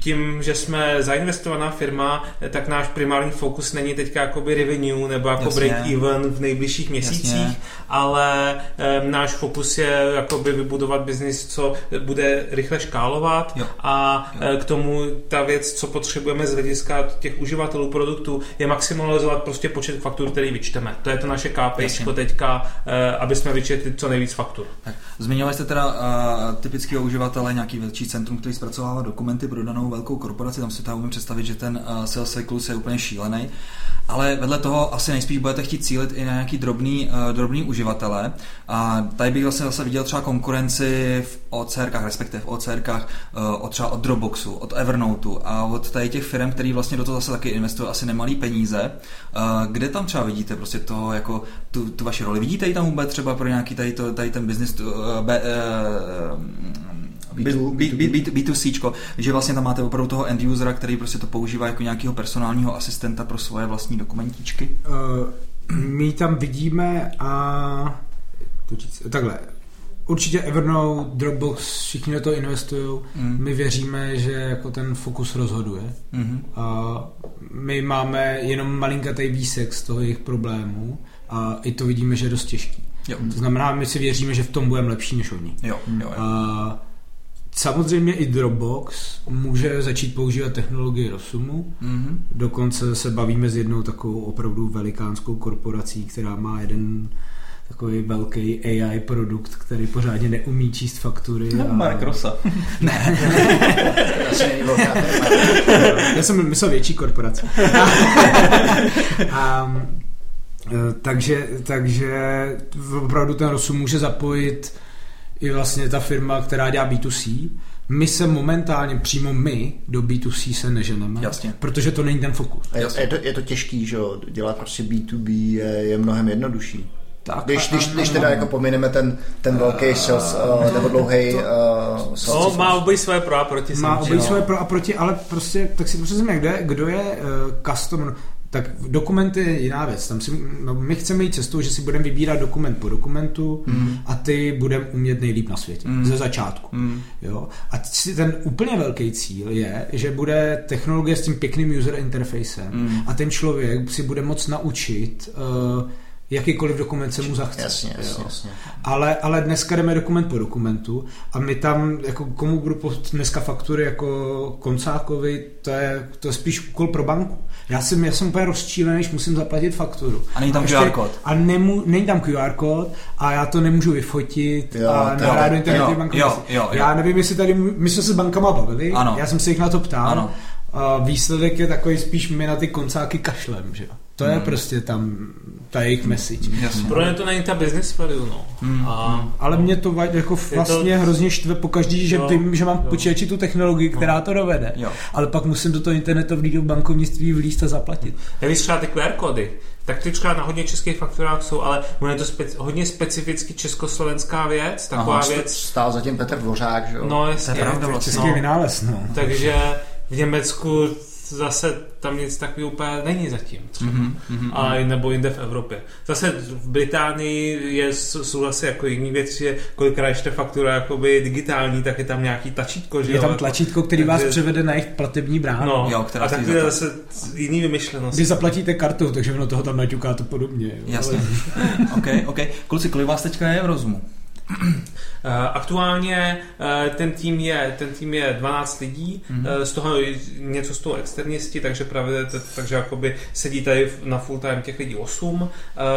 [SPEAKER 4] tím, že jsme zainvestovaná firma, tak náš primární fokus není teďka jakoby revenue nebo jako Jasně. break even v nejbližších měsících, Jasně. ale náš fokus je jakoby vybudovat biznis, co bude rychle škálovat
[SPEAKER 2] jo.
[SPEAKER 4] a jo. E, k tomu ta věc, co potřebujeme z hlediska těch uživatelů produktu, je maximalizovat prostě počet faktur, který vyčteme. To je to naše KPI teďka, e, aby jsme vyčetli co nejvíc faktur.
[SPEAKER 2] Tak. Zmiňovali jste teda uh, typického uživatele, nějaký větší centrum, který zpracovává dokumenty pro danou velkou korporaci, tam si tam umím představit, že ten uh, sales cyklus je úplně šílený ale vedle toho asi nejspíš budete chtít cílit i na nějaký drobný, uh, drobný uživatele. A tady bych vlastně zase viděl třeba konkurenci v OCRkách, respektive v OCRkách uh, od třeba od Dropboxu, od Evernoteu a od tady těch firm, který vlastně do toho zase taky investují asi nemalý peníze. Uh, kde tam třeba vidíte prostě to jako tu, tu vaši roli? Vidíte ji tam vůbec třeba pro nějaký tady, to, tady ten business uh, be, uh, B2C, že vlastně tam máte opravdu toho end usera, který prostě to používá jako nějakého personálního asistenta pro svoje vlastní dokumentičky?
[SPEAKER 3] Uh, my tam vidíme a takhle, Určitě Evernote, Dropbox, všichni do toho investují. Mm. My věříme, že jako ten fokus rozhoduje. Mm. A my máme jenom malinkatý výsek z toho jejich problémů a i to vidíme, že je dost těžký.
[SPEAKER 2] Jo.
[SPEAKER 3] To znamená, my si věříme, že v tom budeme lepší než oni.
[SPEAKER 2] Jo, jo, jo.
[SPEAKER 3] A Samozřejmě i Dropbox může začít používat technologii Rosumu. Mm-hmm. Dokonce se bavíme s jednou takovou opravdu velikánskou korporací, která má jeden takový velký AI produkt, který pořádně neumí číst faktury.
[SPEAKER 2] No, a... Mark Rosa.
[SPEAKER 3] ne. Já jsem myslel větší korporace. a, takže, takže opravdu ten Rosum může zapojit i vlastně ta firma, která dělá B2C, my se momentálně, přímo my, do B2C se neženeme,
[SPEAKER 2] Jasně.
[SPEAKER 3] protože to není ten fokus.
[SPEAKER 1] Je, je, to, je to těžký, že jo? Dělat prostě B2B je, je mnohem jednodušší. Tak, když, když, když teda jako pomineme ten, ten velký uh, sales, uh, nebo dlouhý uh.
[SPEAKER 4] No, má obojí své pro a proti.
[SPEAKER 3] Má obojí své pro a proti, ale prostě, tak si prostě kdo je, kdo je uh, customer, tak dokumenty je jiná věc. Tam si, no, my chceme jít cestou, že si budeme vybírat dokument po dokumentu mm. a ty budeme umět nejlíp na světě. Mm. Ze začátku. Mm. Jo? A ten úplně velký cíl je, že bude technologie s tím pěkným user interfacem mm. a ten člověk si bude moc naučit uh, jakýkoliv dokument se mu zachce.
[SPEAKER 1] Jasně, jasně, jasně.
[SPEAKER 3] Ale, ale dneska jdeme dokument po dokumentu a my tam, jako komu budu dneska faktury jako koncákovi, to je, to je spíš úkol pro banku. Já jsem, já jsem úplně rozčílený, když musím zaplatit fakturu.
[SPEAKER 2] A není tam a QR kód.
[SPEAKER 3] A nemu, není tam QR kód a já to nemůžu vyfotit jo, a nahrát do internetu
[SPEAKER 2] banky. Jo, jo, jo.
[SPEAKER 3] Já nevím, jestli tady, my jsme se s bankama bavili,
[SPEAKER 2] ano.
[SPEAKER 3] já jsem se jich na to ptal. Ano. A výsledek je takový spíš my na ty koncáky kašlem, že To je hmm. prostě tam ta jejich message.
[SPEAKER 4] Jasně. Pro ně to není ta business value, no.
[SPEAKER 3] Hmm. A, ale mě to jako vlastně to... hrozně štve pokaždý, že jo, vím, že mám počítači tu technologii, která to dovede.
[SPEAKER 2] Jo.
[SPEAKER 3] Ale pak musím do toho internetového bankovnictví vlíst a zaplatit.
[SPEAKER 4] Já víš třeba ty QR kódy, tak ty třeba na hodně českých fakturách jsou, ale je to speci- hodně specificky československá věc, taková Aha, věc.
[SPEAKER 1] Stál zatím Petr Dvořák, že jo?
[SPEAKER 4] No, jasně.
[SPEAKER 3] To je pravda, vlastně. Český no. vynález, no.
[SPEAKER 4] Takže v Německu zase tam nic takového úplně není zatím. Třeba. Mm-hmm, a nebo jinde v Evropě. Zase v Británii je, jsou zase jako jiný věci, že kolikrát ještě faktura jakoby digitální, tak je tam nějaký tlačítko. Že
[SPEAKER 3] je tam tlačítko, který vás takže... převede na jejich platební bránu.
[SPEAKER 4] No, jo, která a tak je zase jiný vymyšlenost.
[SPEAKER 3] Když zaplatíte kartu, takže ono toho tam naťuká to podobně.
[SPEAKER 2] Jasně. OK, OK. Kluci, kolik vás teďka je v rozumu?
[SPEAKER 4] Eh, aktuálně eh, ten tým je, ten tým je 12 lidí, mm-hmm. z toho něco z toho externisti, takže právě takže jakoby sedí tady na full time těch lidí 8.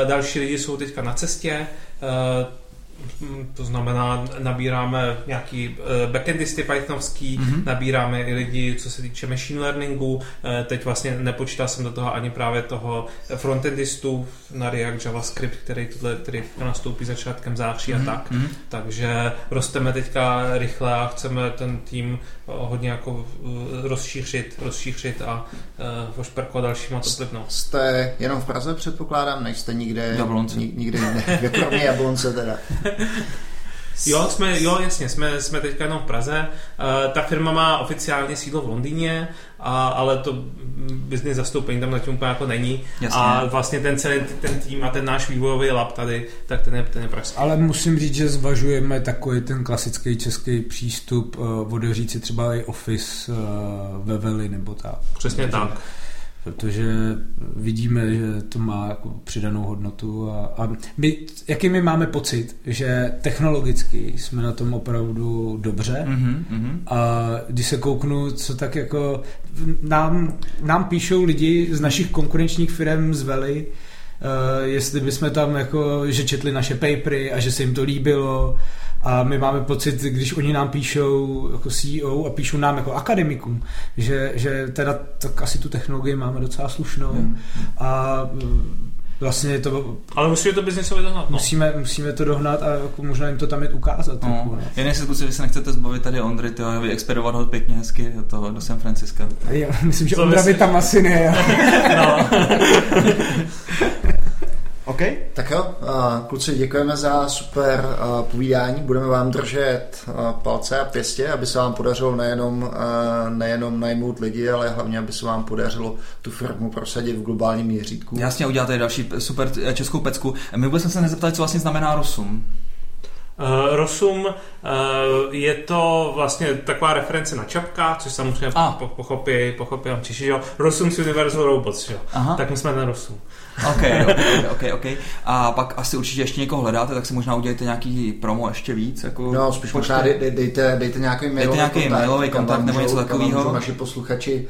[SPEAKER 4] Další lidi jsou teďka na cestě, to znamená, nabíráme nějaký eh, backendisty pythonovský, mm-hmm. nabíráme i lidi, co se týče machine learningu. Eh, teď vlastně nepočítal jsem do toho ani právě toho frontendistu na React JavaScript, který, tohle, který nastoupí začátkem září mm-hmm. a tak. Mm-hmm. Takže rosteme teďka rychle a chceme ten tým hodně jako rozšířit, rozšířit a uh, ošperkovat dalšíma to plivnout.
[SPEAKER 1] Jste jenom v Praze předpokládám, nejste nikde, Jablonce. nikde jinde, ve Jablonce teda.
[SPEAKER 4] Jo, jsme, jo, jasně, jsme, jsme teďka jenom v Praze. Uh, ta firma má oficiálně sídlo v Londýně, a, ale to business zastoupení tam zatím úplně jako není. Jasně. A vlastně ten celý ten tým a ten náš vývojový lab tady, tak ten je, ten je pražský.
[SPEAKER 3] Ale musím říct, že zvažujeme takový ten klasický český přístup, uh, si třeba i office uh, ve Veli nebo tak.
[SPEAKER 4] Přesně Takže, tak
[SPEAKER 3] protože vidíme, že to má jako přidanou hodnotu a, a my, jaký my máme pocit, že technologicky jsme na tom opravdu dobře mm-hmm. a když se kouknu, co tak jako nám, nám píšou lidi z našich konkurenčních firm z Veli, Uh, jestli bychom tam jako, že četli naše papery a že se jim to líbilo a my máme pocit, když oni nám píšou jako CEO a píšou nám jako akademikům, že, že teda tak asi tu technologii máme docela slušnou hmm. a vlastně je to...
[SPEAKER 4] Ale musíme to biznisově dohnat.
[SPEAKER 3] No. Musíme, musíme to dohnat a jako možná jim to tam jít ukázat. No. Trochu, no.
[SPEAKER 2] Jen jestli zkusili, vy se nechcete zbavit tady Ondry, tyho, vyexpedovat ho pěkně hezky do, toho, do San Francisca.
[SPEAKER 3] Já myslím, že Ondra by tam asi ne. no.
[SPEAKER 1] OK. Tak jo, kluci, děkujeme za super povídání. Budeme vám držet palce a pěstě, aby se vám podařilo nejenom, nejenom najmout lidi, ale hlavně, aby se vám podařilo tu firmu prosadit v globálním měřítku.
[SPEAKER 2] Jasně, uděláte další super českou pecku. My vůbec jsme se nezeptali, co vlastně znamená Rosum.
[SPEAKER 4] Uh, Rosum uh, je to vlastně taková reference na Čapka, což samozřejmě ah. pochopí, pochopí Češi, že jo? Rosum's Universal Robots, jo? Aha. Tak my jsme ten Rosum.
[SPEAKER 2] OK, OK, OK, OK. A pak asi určitě ještě někoho hledáte, tak si možná udělejte nějaký promo ještě víc. Jako
[SPEAKER 1] no, spíš možná dej, dejte, dejte nějaký mailový
[SPEAKER 2] dejte nějaký kontakt, mailový kontakt nebo něco takového.
[SPEAKER 1] naši posluchači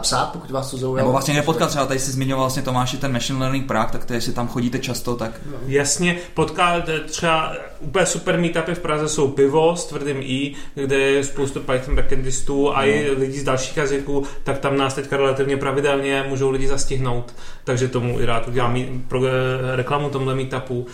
[SPEAKER 1] psát, pokud vás to zaujalo.
[SPEAKER 2] Nebo vlastně nepotkat, třeba tady si zmiňoval vlastně Tomáši ten Machine Learning Prague, tak to jestli tam chodíte často, tak...
[SPEAKER 4] Jasně, potkat třeba úplně super meetupy v Praze jsou Pivo s tvrdým I, kde je spoustu Python backendistů a no. i lidi z dalších jazyků, tak tam nás teďka relativně pravidelně můžou lidi zastihnout, takže tomu i rád udělám pro reklamu tomhle meetupu.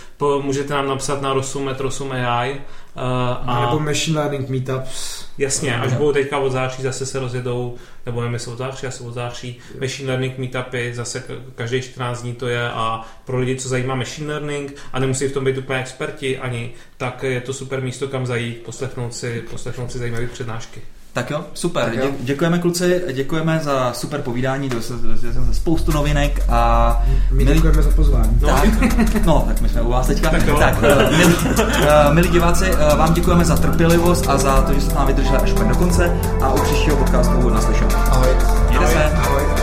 [SPEAKER 4] Můžete nám napsat na Rosum, Rosum AI. Uh,
[SPEAKER 3] a, nebo Machine Learning Meetups.
[SPEAKER 4] Jasně, až budou teďka od září, zase se rozjedou, nebo nevím, jestli od září, asi od září, Machine Learning Meetupy, zase každý 14 dní to je a pro lidi, co zajímá Machine Learning a nemusí v tom být úplně experti ani, tak je to super místo, kam zajít, poslechnout si, poslechnout si zajímavé přednášky.
[SPEAKER 2] Tak jo, super. Tak jo. Děkujeme kluci, děkujeme za super povídání, dozvěděli jsme se spoustu novinek a...
[SPEAKER 3] My milí... děkujeme za pozvání.
[SPEAKER 2] No. Tak, no, tak my jsme u vás teďka. Tak, tak uh, milí, uh, milí diváci, uh, vám děkujeme za trpělivost a za to, že jste s námi vydrželi až do konce a u příštího podcastu naslyšenou.
[SPEAKER 1] Ahoj.
[SPEAKER 2] Mějte se.
[SPEAKER 1] Ahoj.